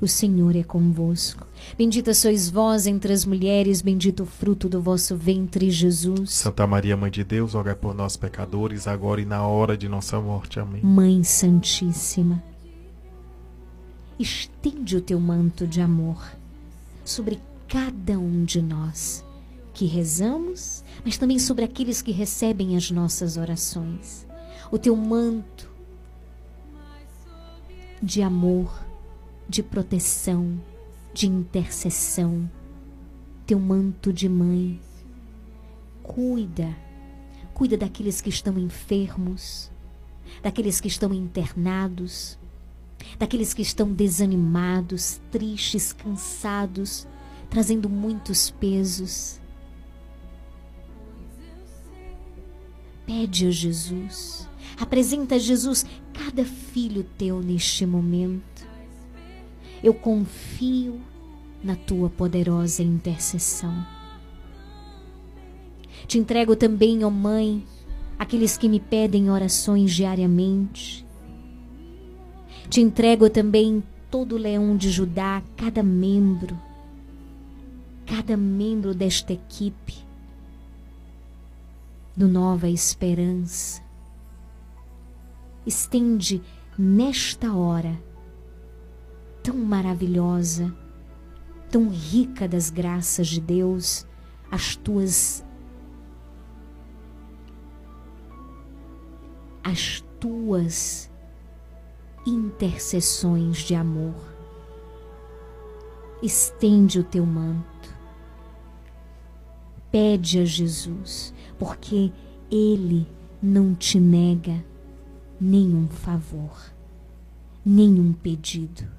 o Senhor é convosco. Bendita sois vós entre as mulheres, bendito o fruto do vosso ventre, Jesus. Santa Maria, Mãe de Deus, rogai por nós, pecadores, agora e na hora de nossa morte. Amém. Mãe Santíssima, estende o teu manto de amor sobre cada um de nós que rezamos, mas também sobre aqueles que recebem as nossas orações. O teu manto de amor, de proteção, de intercessão, teu manto de mãe. Cuida, cuida daqueles que estão enfermos, daqueles que estão internados, daqueles que estão desanimados, tristes, cansados, trazendo muitos pesos. Pede a Jesus, apresenta a Jesus cada filho teu neste momento. Eu confio na tua poderosa intercessão. Te entrego também, ó Mãe, aqueles que me pedem orações diariamente. Te entrego também todo o leão de Judá, cada membro, cada membro desta equipe do Nova Esperança. Estende nesta hora tão maravilhosa, tão rica das graças de Deus, as tuas as tuas intercessões de amor. Estende o teu manto. Pede a Jesus, porque Ele não te nega nenhum favor, nenhum pedido.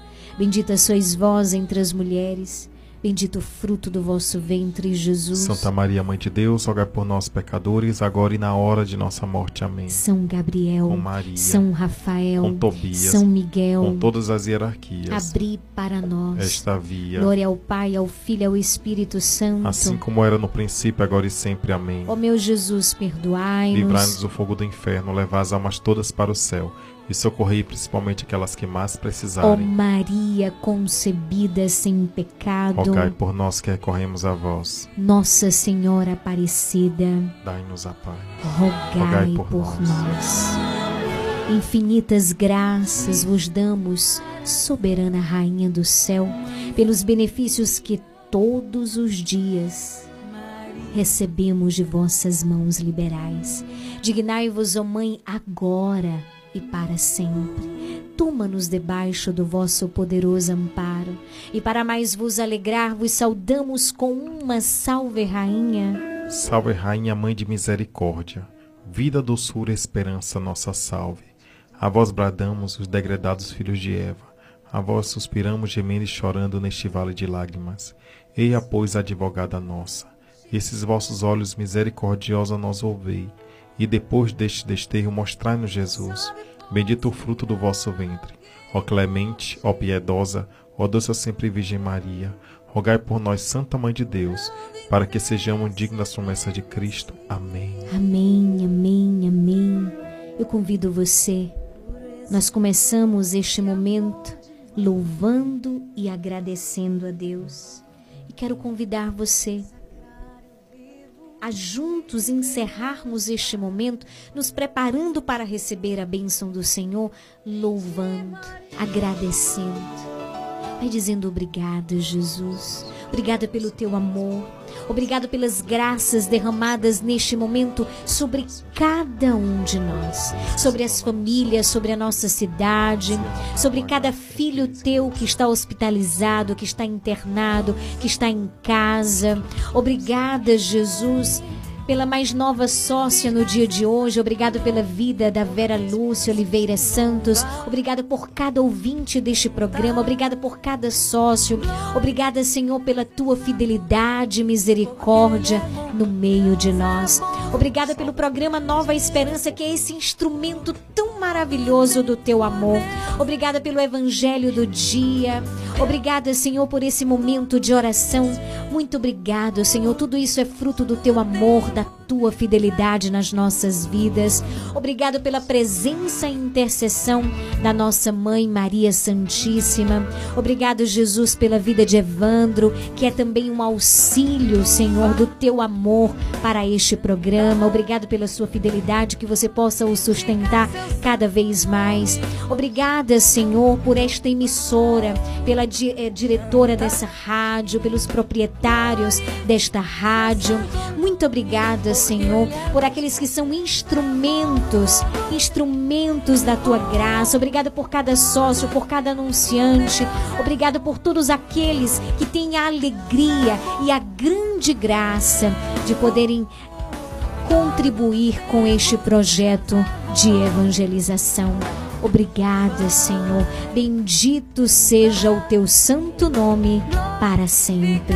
Bendita sois vós entre as mulheres, bendito o fruto do vosso ventre, Jesus. Santa Maria, Mãe de Deus, rogai por nós, pecadores, agora e na hora de nossa morte. Amém. São Gabriel, Com Maria, São Rafael, com Tobias, São Miguel, com todas as hierarquias. abri para nós esta via, Glória ao Pai, ao Filho e ao Espírito Santo. assim como era no princípio, agora e sempre. Amém. Ó meu Jesus, perdoai-nos. Livrai-nos do fogo do inferno, levai as almas todas para o céu e socorrei principalmente aquelas que mais Ó precisarem. Maria concebida sem pecado, Rogai por nós que recorremos a vós. Nossa Senhora Aparecida, Dai-nos a paz. rogai por, nós. Infinitas graças vos damos, soberana Rainha do céu, pelos benefícios que todos os dias recebemos de vossas mãos liberais. Dignai-vos, ó Mãe, agora e para sempre. Toma-nos debaixo do vosso poderoso amparo, e para mais vos alegrar, vos saudamos com uma salve, Rainha. Salve, Rainha, Mãe de Misericórdia, vida, doçura e esperança, nossa salve. A vós bradamos, os degredados filhos de Eva, a vós suspiramos, gemendo e chorando neste vale de lágrimas. Eia, pois, advogada nossa, esses vossos olhos misericordiosos nos ouvei, e depois deste desterro mostrai-nos Jesus, bendito o fruto do vosso ventre. Ó clemente, ó piedosa, ó doce sempre Virgem Maria, rogai por nós, Santa Mãe de Deus, para que sejamos dignos das promessas de Cristo. Amém. Amém, amém, amém. Eu convido você. Nós começamos este momento louvando e agradecendo a Deus. E quero convidar você a juntos encerrarmos este momento, nos preparando para receber a bênção do Senhor, louvando, agradecendo. Vai dizendo obrigada, Jesus. Obrigada pelo teu amor. Obrigado pelas graças derramadas neste momento sobre cada um de nós, sobre as famílias, sobre a nossa cidade, sobre cada filho teu que está hospitalizado, que está internado, que está em casa. Obrigada, Jesus pela mais nova sócia no dia de hoje. Obrigado pela vida da Vera Lúcia Oliveira Santos. Obrigada por cada ouvinte deste programa. Obrigada por cada sócio. Obrigada, Senhor, pela tua fidelidade e misericórdia no meio de nós. Obrigada pelo programa Nova Esperança, que é esse instrumento tão maravilhoso do teu amor. Obrigada pelo evangelho do dia. Obrigada, Senhor, por esse momento de oração. Muito obrigado, Senhor. Tudo isso é fruto do teu amor, da tua fidelidade nas nossas vidas. Obrigado pela presença e intercessão da nossa mãe Maria Santíssima. Obrigado, Jesus, pela vida de Evandro, que é também um auxílio, Senhor, do teu amor para este programa. Obrigado pela sua fidelidade, que você possa o sustentar cada vez mais. Obrigada, Senhor, por esta emissora, pela di eh, diretora dessa rádio, pelos proprietários desta rádio. Muito obrigada, Senhor, por aqueles que são instrumentos, instrumentos da tua graça. Obrigada por cada sócio, por cada anunciante. Obrigada por todos aqueles que têm a alegria e a grande graça de poderem contribuir com este projeto de evangelização. Obrigada, Senhor. Bendito seja o teu santo nome para sempre.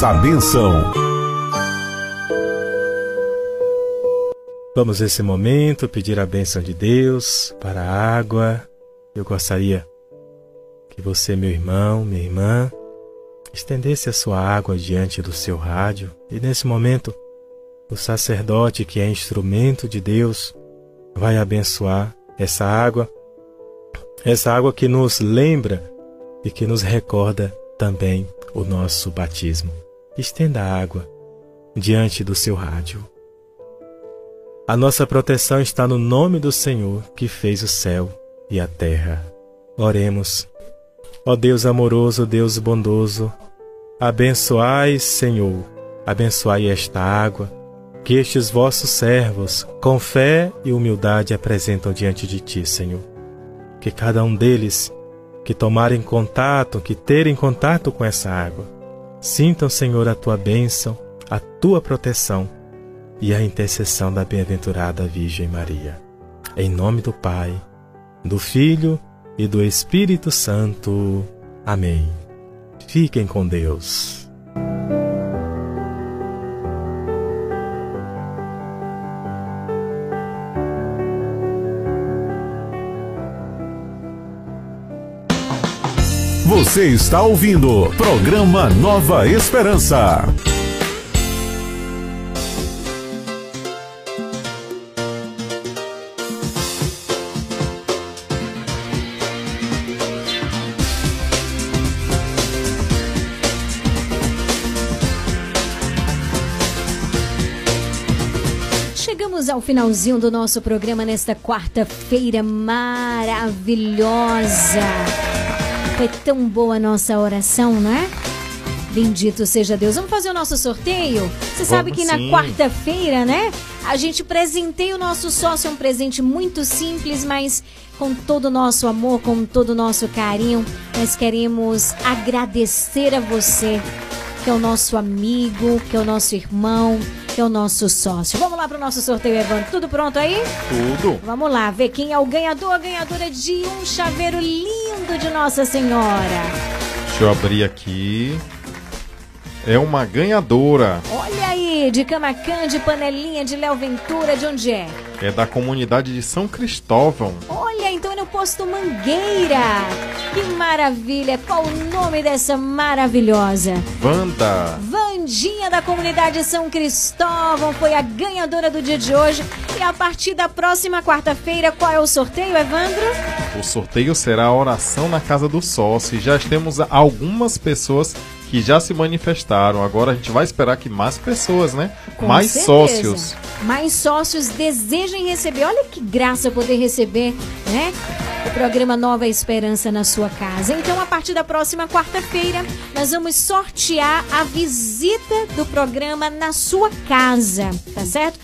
A benção. Vamos nesse momento pedir a bênção de Deus para a água. Eu gostaria que você, meu irmão, minha irmã, estendesse a sua água diante do seu rádio e nesse momento o sacerdote, que é instrumento de Deus, vai abençoar essa água, essa água que nos lembra e que nos recorda também o nosso batismo. Estenda a água diante do seu rádio. A nossa proteção está no nome do Senhor que fez o céu e a terra. Oremos. Ó Deus amoroso, Deus bondoso, abençoai, Senhor, abençoai esta água que estes vossos servos, com fé e humildade, apresentam diante de ti, Senhor. Que cada um deles que tomarem contato, que terem contato com essa água, sintam, Senhor, a tua bênção, a tua proteção e a intercessão da bem-aventurada Virgem Maria. Em nome do Pai, do Filho e do Espírito Santo. Amém. Fiquem com Deus. Você está ouvindo programa Nova Esperança. Chegamos ao finalzinho do nosso programa nesta quarta-feira maravilhosa. Foi tão boa a nossa oração, não é? Bendito seja Deus. Vamos fazer o nosso sorteio? Você sabe Vamos que na quarta-feira, né? A gente presenteia o nosso sócio, é um presente muito simples, mas com todo o nosso amor, com todo o nosso carinho. Nós queremos agradecer a você, que é o nosso amigo, que é o nosso irmão, que é o nosso sócio. Vamos lá para o nosso sorteio, Evandro. Tudo pronto aí? Tudo. Vamos lá, ver quem é o ganhador, a ganhadora de um chaveiro lindo de Nossa Senhora. Deixa eu abrir aqui. É uma ganhadora. Olha aí, de Camacan, de Panelinha, de Léo Ventura, de onde é? É da comunidade de São Cristóvão. Olha, então é no posto Mangueira. Que maravilha! Qual o nome dessa maravilhosa? Wanda. Vandinha da comunidade São Cristóvão foi a ganhadora do dia de hoje. E a partir da próxima quarta-feira, qual é o sorteio, Evandro? O sorteio será a oração na casa do sócio. Já temos algumas pessoas que já se manifestaram. Agora a gente vai esperar que mais pessoas, né? Com mais certeza. sócios. Mais sócios desejem receber. Olha que graça poder receber, né? O programa Nova Esperança na sua casa. Então, a partir da próxima quarta-feira, nós vamos sortear a visita do programa na sua casa, tá certo?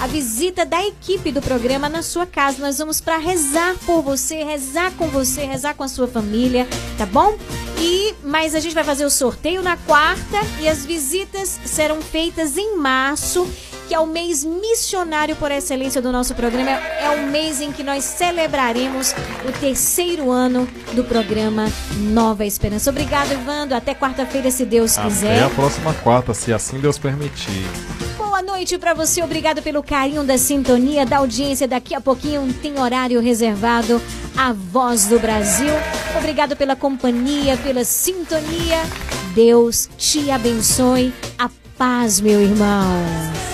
A visita da equipe do programa na sua casa. Nós vamos para rezar por você, rezar com você, rezar com a sua família, tá bom? E mas a gente vai fazer o sorteio na quarta e as visitas serão feitas em março, que é o mês missionário por excelência do nosso programa. É o mês em que nós celebraremos o terceiro ano do programa Nova Esperança. Obrigado, Evandro. Até quarta-feira, se Deus Até quiser. a próxima quarta, se assim Deus permitir. Boa noite pra você, obrigado pelo carinho da sintonia, da audiência. Daqui a pouquinho tem horário reservado à Voz do Brasil. Obrigado pela companhia, pela sintonia. Deus te abençoe. A paz, meu irmão.